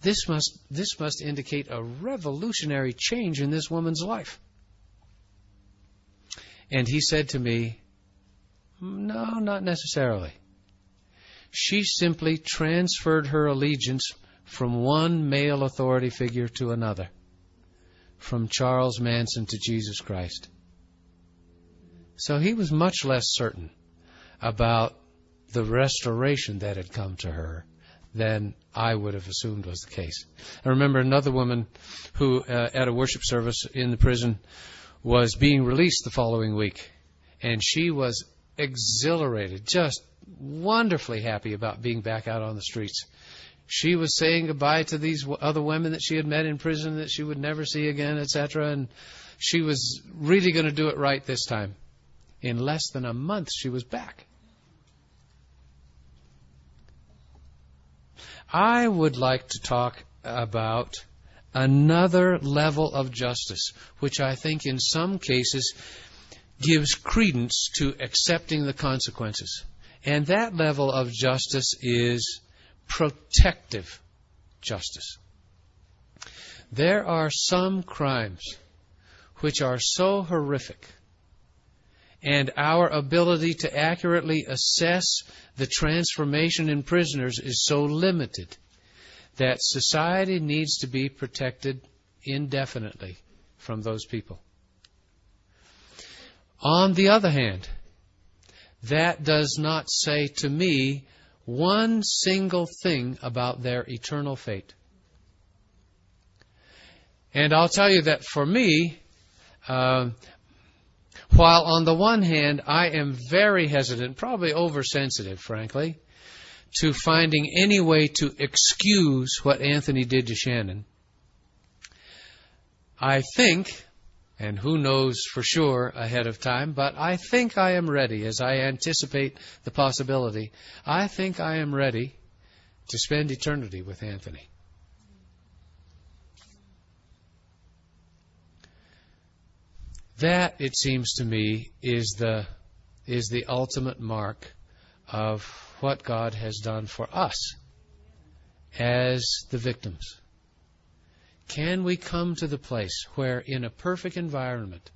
This must this must indicate a revolutionary change in this woman's life. And he said to me, No, not necessarily. She simply transferred her allegiance from one male authority figure to another, from Charles Manson to Jesus Christ. So he was much less certain about the restoration that had come to her than I would have assumed was the case. I remember another woman who, uh, at a worship service in the prison, was being released the following week, and she was exhilarated, just wonderfully happy about being back out on the streets. She was saying goodbye to these other women that she had met in prison that she would never see again, etc. And she was really going to do it right this time. In less than a month, she was back. I would like to talk about another level of justice, which I think in some cases gives credence to accepting the consequences. And that level of justice is protective justice. There are some crimes which are so horrific, and our ability to accurately assess the transformation in prisoners is so limited that society needs to be protected indefinitely from those people. On the other hand, that does not say to me one single thing about their eternal fate. And I'll tell you that for me, uh, while on the one hand I am very hesitant, probably oversensitive, frankly, to finding any way to excuse what Anthony did to Shannon, I think and who knows for sure ahead of time, but I think I am ready as I anticipate the possibility. I think I am ready to spend eternity with Anthony. That, it seems to me, is the, is the ultimate mark of what God has done for us as the victims. Can we come to the place where, in a perfect environment,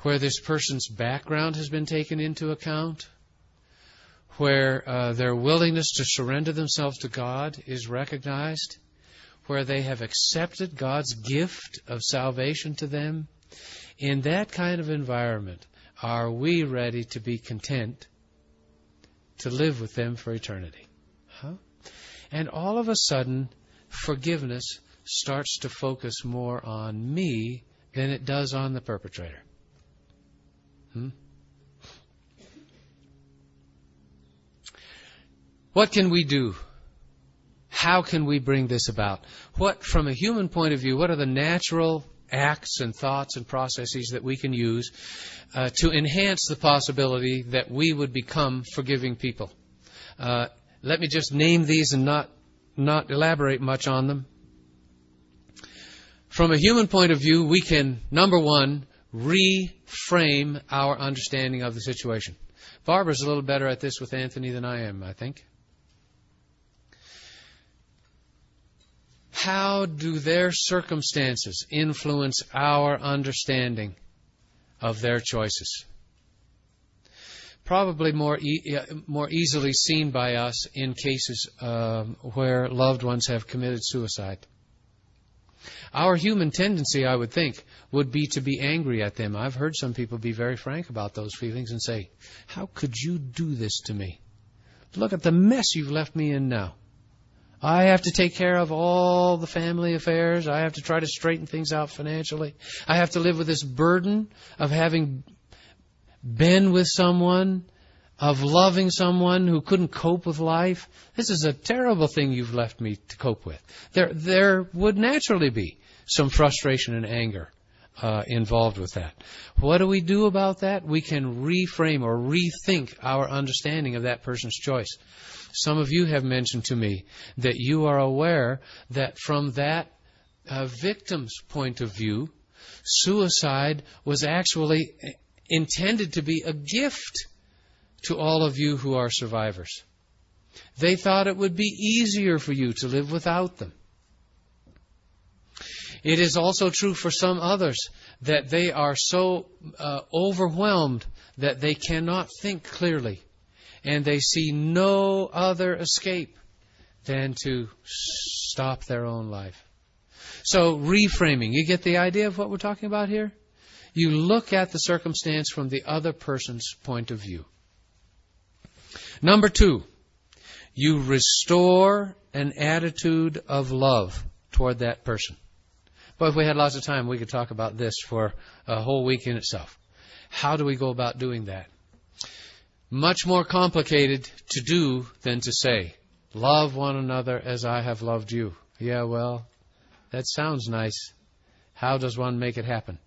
where this person's background has been taken into account, where uh, their willingness to surrender themselves to God is recognized, where they have accepted God's gift of salvation to them, in that kind of environment, are we ready to be content to live with them for eternity. Huh? And all of a sudden, forgiveness starts to focus more on me than it does on the perpetrator. Hmm? What can we do? How can we bring this about? What, from a human point of view, what are the natural acts and thoughts and processes that we can use uh, to enhance the possibility that we would become forgiving people? Uh, let me just name these and not not elaborate much on them. From a human point of view, we can number one reframe our understanding of the situation. Barbara's a little better at this with Anthony than I am, I think. How do their circumstances influence our understanding of their choices? Probably more e- more easily seen by us in cases uh, where loved ones have committed suicide. Our human tendency, I would think, would be to be angry at them. I've heard some people be very frank about those feelings and say, How could you do this to me? Look at the mess you've left me in now. I have to take care of all the family affairs. I have to try to straighten things out financially. I have to live with this burden of having been with someone, of loving someone who couldn't cope with life. This is a terrible thing you've left me to cope with. There, there would naturally be some frustration and anger uh, involved with that. What do we do about that? We can reframe or rethink our understanding of that person's choice. Some of you have mentioned to me that you are aware that from that uh, victim's point of view, suicide was actually intended to be a gift to all of you who are survivors. They thought it would be easier for you to live without them. It is also true for some others that they are so uh, overwhelmed that they cannot think clearly and they see no other escape than to stop their own life. So, reframing. You get the idea of what we're talking about here? You look at the circumstance from the other person's point of view. Number two, you restore an attitude of love toward that person. But if we had lots of time, we could talk about this for a whole week in itself. How do we go about doing that? much more complicated to do than to say, Love one another as I have loved you. Yeah, well, that sounds nice. How does one make it happen?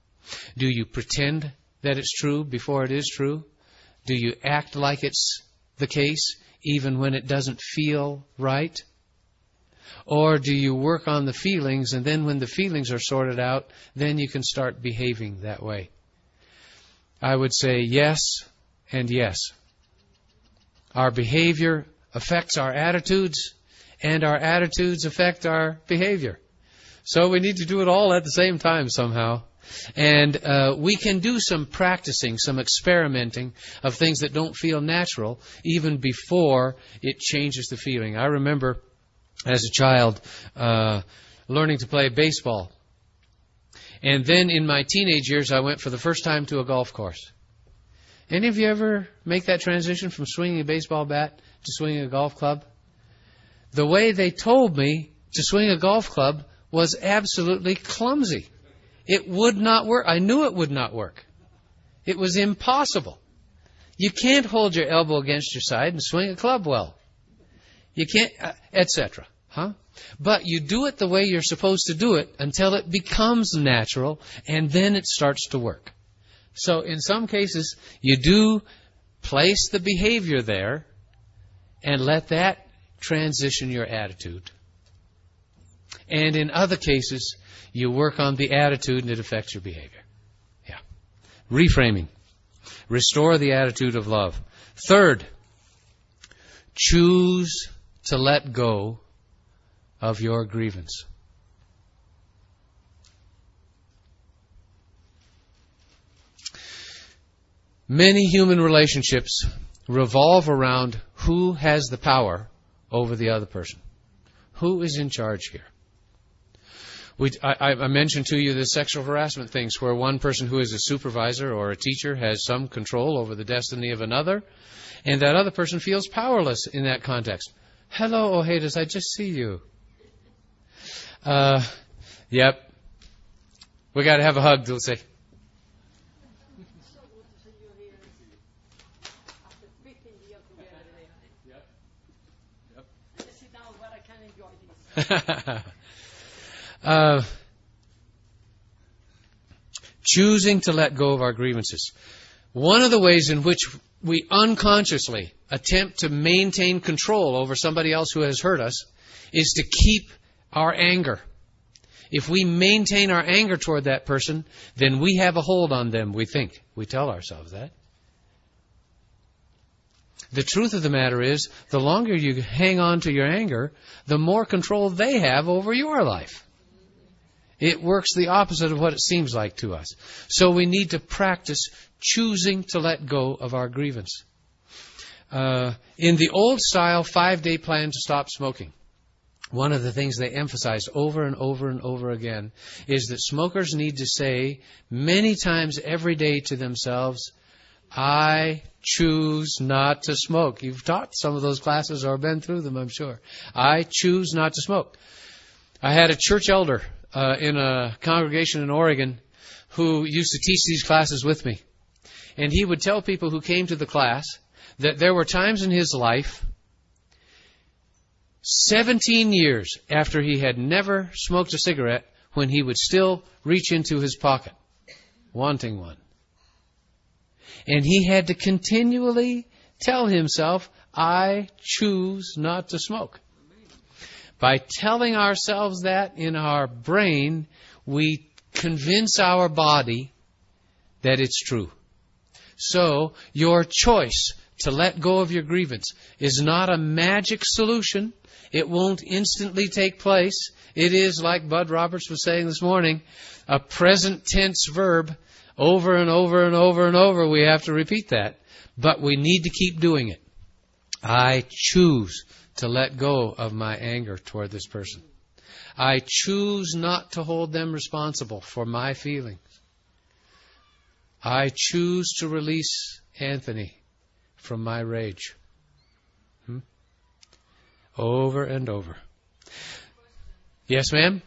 Do you pretend that it's true before it is true? Do you act like it's the case even when it doesn't feel right? Or do you work on the feelings and then when the feelings are sorted out, then you can start behaving that way? I would say yes and yes. Our behavior affects our attitudes, and our attitudes affect our behavior. So we need to do it all at the same time somehow. And uh, we can do some practicing, some experimenting of things that don't feel natural even before it changes the feeling. I remember as a child uh, learning to play baseball. And then in my teenage years, I went for the first time to a golf course. Any of you ever make that transition from swinging a baseball bat to swinging a golf club? The way they told me to swing a golf club was absolutely clumsy. It would not work. I knew it would not work. It was impossible. You can't hold your elbow against your side and swing a club well. You can't, uh, etc. Huh? But you do it the way you're supposed to do it until it becomes natural, and then it starts to work. So in some cases, you do place the behavior there and let that transition your attitude. And in other cases, you work on the attitude and it affects your behavior. Yeah. Reframing. Restore the attitude of love. Third, choose to let go of your grievance. Many human relationships revolve around who has the power over the other person. Who is in charge here? We, I, I mentioned to you the sexual harassment things where one person who is a supervisor or a teacher has some control over the destiny of another, and that other person feels powerless in that context. Hello, Ojeda, I just see you. Uh, yep. We got to have a hug, Dulce. *laughs* *laughs* choosing to let go of our grievances. One of the ways in which we unconsciously attempt to maintain control over somebody else who has hurt us is to keep our anger. If we maintain our anger toward that person, then we have a hold on them, we think. We tell ourselves that. The truth of the matter is, the longer you hang on to your anger, the more control they have over your life. It works the opposite of what it seems like to us. So we need to practice choosing to let go of our grievance. Uh, in the old style five day plan to stop smoking, one of the things they emphasized over and over and over again is that smokers need to say many times every day to themselves, I choose not to smoke. You've taught some of those classes or been through them, I'm sure. I choose not to smoke. I had a church elder uh, in a congregation in Oregon who used to teach these classes with me. And he would tell people who came to the class that there were times in his life, 17 years after he had never smoked a cigarette, when he would still reach into his pocket, wanting one. And he had to continually tell himself, I choose not to smoke. By telling ourselves that in our brain, we convince our body that it's true. So, your choice to let go of your grievance is not a magic solution. It won't instantly take place. It is, like Bud Roberts was saying this morning, a present tense verb. Over and over and over and over, we have to repeat that. But we need to keep doing it. I choose to let go of my anger toward this person. I choose not to hold them responsible for my feelings. I choose to release Anthony from my rage. Hmm? Over and over. Yes, ma'am?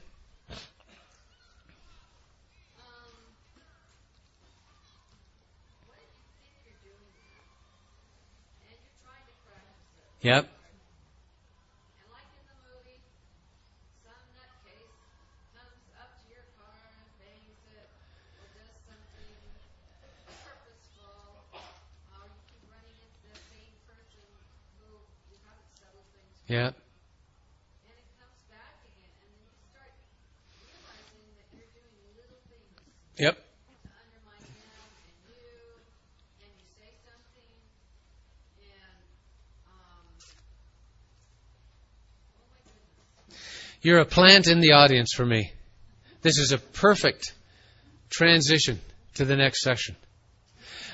Yep. Yeah. Yep. You're a plant in the audience for me. This is a perfect transition to the next section.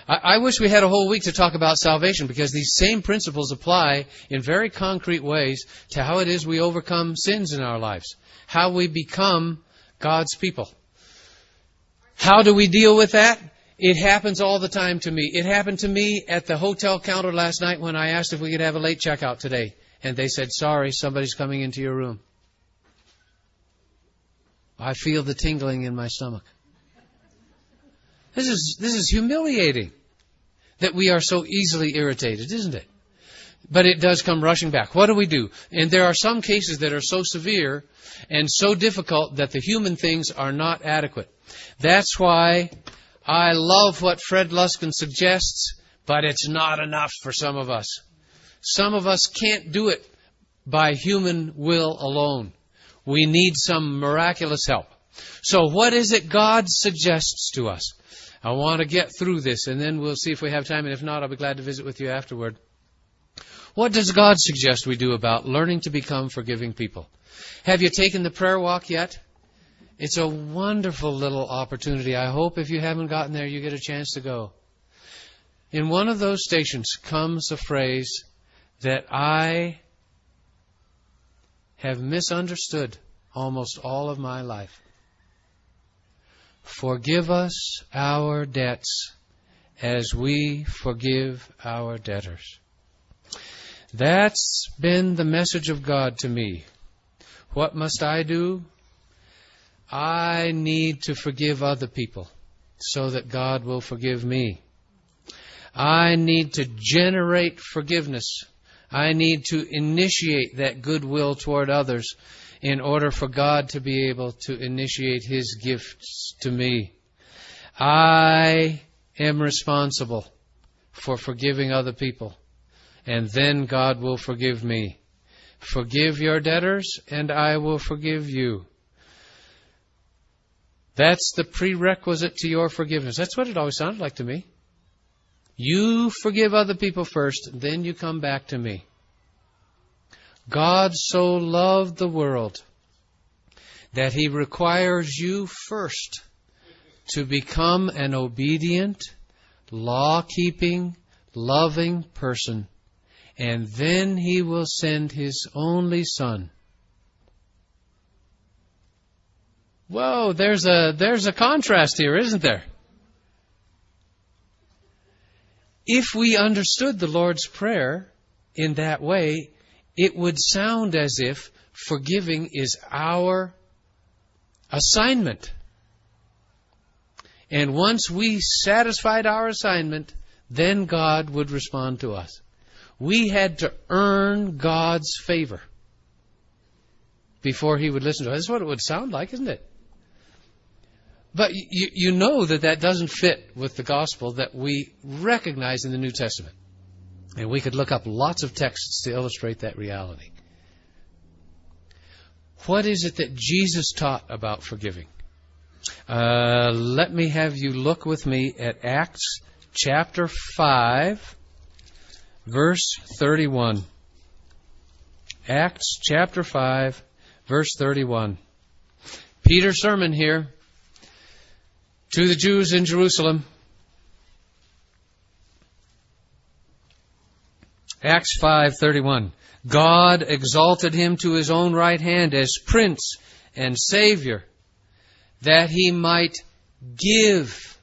I, wish we had a whole week to talk about salvation because these same principles apply in very concrete ways to how it is we overcome sins in our lives, how we become God's people. How do we deal with that? It happens all the time to me. It happened to me at the hotel counter last night when I asked if we could have a late checkout today. And they said, sorry, somebody's coming into your room. I feel the tingling in my stomach. This is, this is humiliating that we are so easily irritated, isn't it? But it does come rushing back. What do we do? And there are some cases that are so severe and so difficult that the human things are not adequate. That's why I love what Fred Luskin suggests, but it's not enough for some of us. Some of us can't do it by human will alone. We need some miraculous help. So what is it God suggests to us? I want to get through this, and then we'll see if we have time, and if not, I'll be glad to visit with you afterward. What does God suggest we do about learning to become forgiving people? Have you taken the prayer walk yet? It's a wonderful little opportunity. I hope if you haven't gotten there, you get a chance to go. In one of those stations comes a phrase that I have misunderstood almost all of my life. Forgive us our debts as we forgive our debtors. That's been the message of God to me. What must I do? I need to forgive other people so that God will forgive me. I need to generate forgiveness. I need to initiate that goodwill toward others in order for God to be able to initiate His gifts to me. I am responsible for forgiving other people, and then God will forgive me. Forgive your debtors, and I will forgive you. That's the prerequisite to your forgiveness. That's what it always sounded like to me. You forgive other people first, then you come back to me. God so loved the world that he requires you first to become an obedient, law keeping, loving person, and then he will send his only son. Whoa, there's a there's a contrast here, isn't there? If we understood the Lord's Prayer in that way, it would sound as if forgiving is our assignment. And once we satisfied our assignment, then God would respond to us. We had to earn God's favor before He would listen to us. That's what it would sound like, isn't it? But you, you know that that doesn't fit with the gospel that we recognize in the New Testament. And we could look up lots of texts to illustrate that reality. What is it that Jesus taught about forgiving? Uh, let me have you look with me at Acts chapter 5, verse 31. Acts chapter 5, verse 31. Peter's sermon here to the Jews in Jerusalem. Acts 5:31 God exalted him to his own right hand as prince and savior that he might give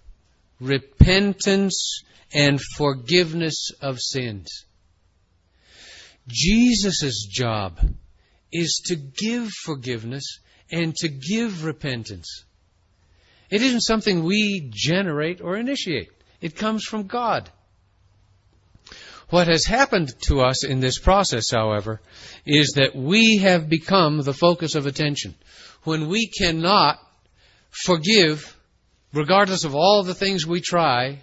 repentance and forgiveness of sins. Jesus' job is to give forgiveness and to give repentance. It isn't something we generate or initiate. It comes from God. What has happened to us in this process, however, is that we have become the focus of attention. When we cannot forgive, regardless of all the things we try,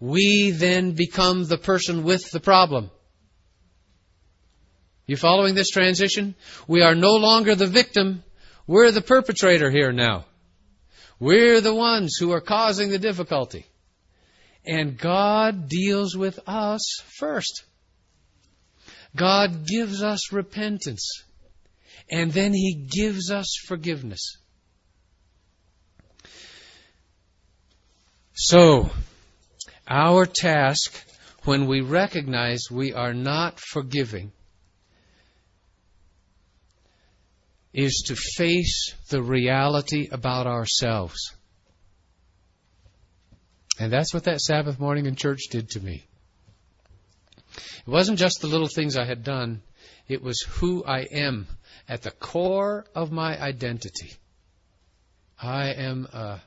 we then become the person with the problem. You following this transition? We are no longer the victim. We're the perpetrator here now. We're the ones who are causing the difficulty. And God deals with us first. God gives us repentance. And then He gives us forgiveness. So, our task when we recognize we are not forgiving is to face the reality about ourselves. And that's what that Sabbath morning in church did to me. It wasn't just the little things I had done, it was who I am at the core of my identity. I am a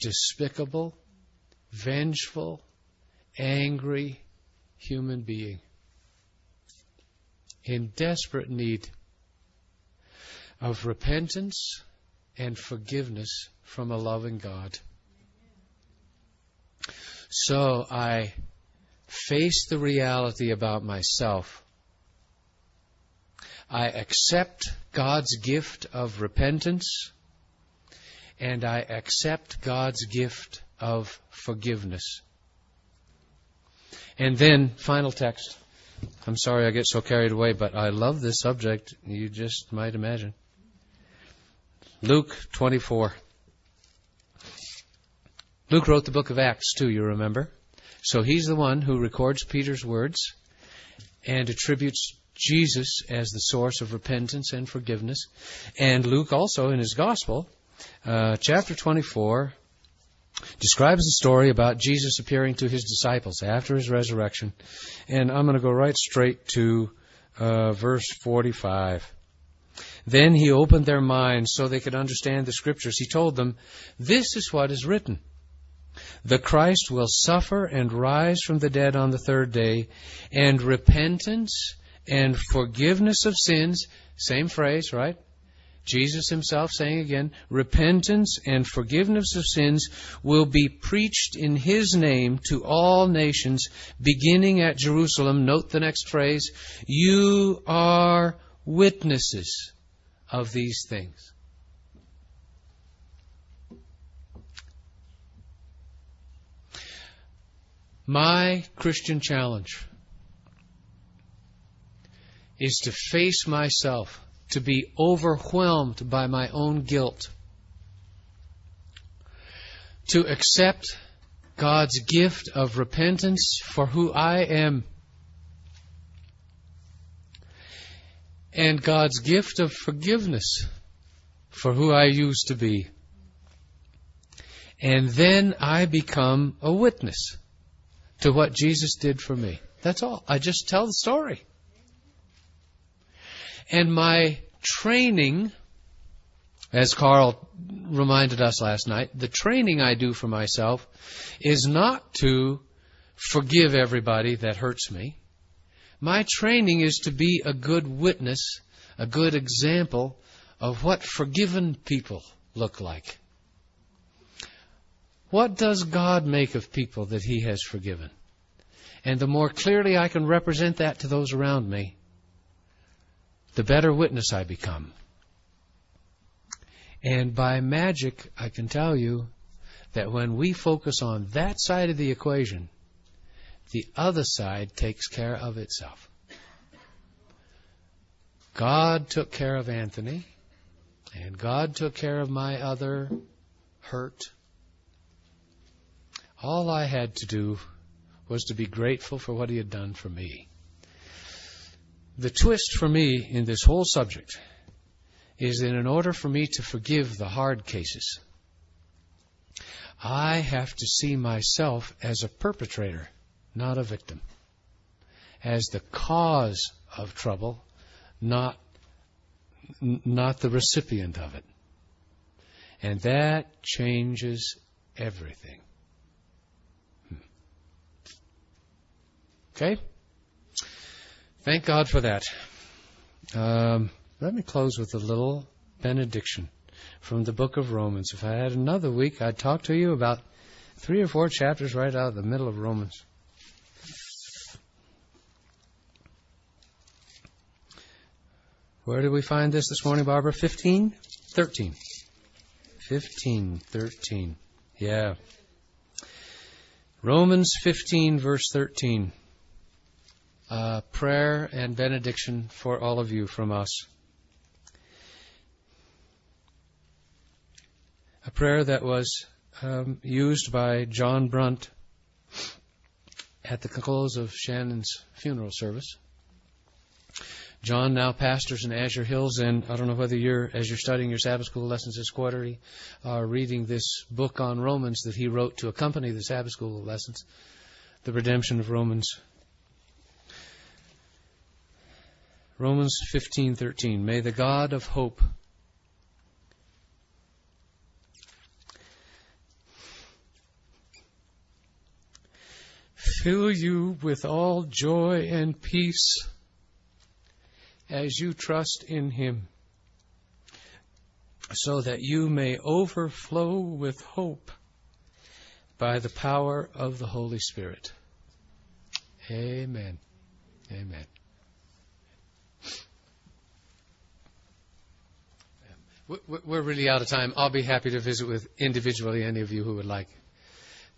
despicable, vengeful, angry human being in desperate need of repentance and forgiveness from a loving God. So I face the reality about myself. I accept God's gift of repentance and I accept God's gift of forgiveness. And then, final text. I'm sorry I get so carried away, but I love this subject. You just might imagine. Luke 24. Luke wrote the book of Acts too, you remember? So he's the one who records Peter's words and attributes Jesus as the source of repentance and forgiveness. And Luke also in his gospel, uh, chapter 24, describes the story about Jesus appearing to his disciples after his resurrection. And I'm going to go right straight to uh, verse 45. Then he opened their minds so they could understand the scriptures. He told them, This is what is written. The Christ will suffer and rise from the dead on the third day, and repentance and forgiveness of sins, same phrase, right? Jesus himself saying again, repentance and forgiveness of sins will be preached in his name to all nations, beginning at Jerusalem. Note the next phrase, you are witnesses of these things. My Christian challenge is to face myself, to be overwhelmed by my own guilt, to accept God's gift of repentance for who I am, and God's gift of forgiveness for who I used to be. And then I become a witness to what Jesus did for me. That's all. I just tell the story. And my training, as Carl reminded us last night, the training I do for myself is not to forgive everybody that hurts me. My training is to be a good witness, a good example of what forgiven people look like. What does God make of people that He has forgiven? And the more clearly I can represent that to those around me, the better witness I become. And by magic, I can tell you that when we focus on that side of the equation, the other side takes care of itself. God took care of Anthony, and God took care of my other hurt. All I had to do was to be grateful for what he had done for me. The twist for me in this whole subject is that in order for me to forgive the hard cases, I have to see myself as a perpetrator, not a victim, as the cause of trouble, not not the recipient of it. And that changes everything. Okay? Thank God for that. Um, let me close with a little benediction from the book of Romans. If I had another week, I'd talk to you about three or four chapters right out of the middle of Romans. Where did we find this this morning, Barbara? 15? 13. 15, 13. Yeah. Romans 15, verse 13. Uh, prayer and benediction for all of you from us. A prayer that was um, used by John Brunt at the close of Shannon's funeral service. John now pastors in Azure Hills, and I don't know whether you're, as you're studying your Sabbath school lessons this quarterly, are reading this book on Romans that he wrote to accompany the Sabbath school lessons, The Redemption of Romans. Romans 15:13 May the God of hope fill you with all joy and peace as you trust in Him, so that you may overflow with hope by the power of the Holy Spirit. Amen. Amen. We're really out of time. I'll be happy to visit with individually any of you who would like.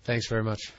Thanks very much.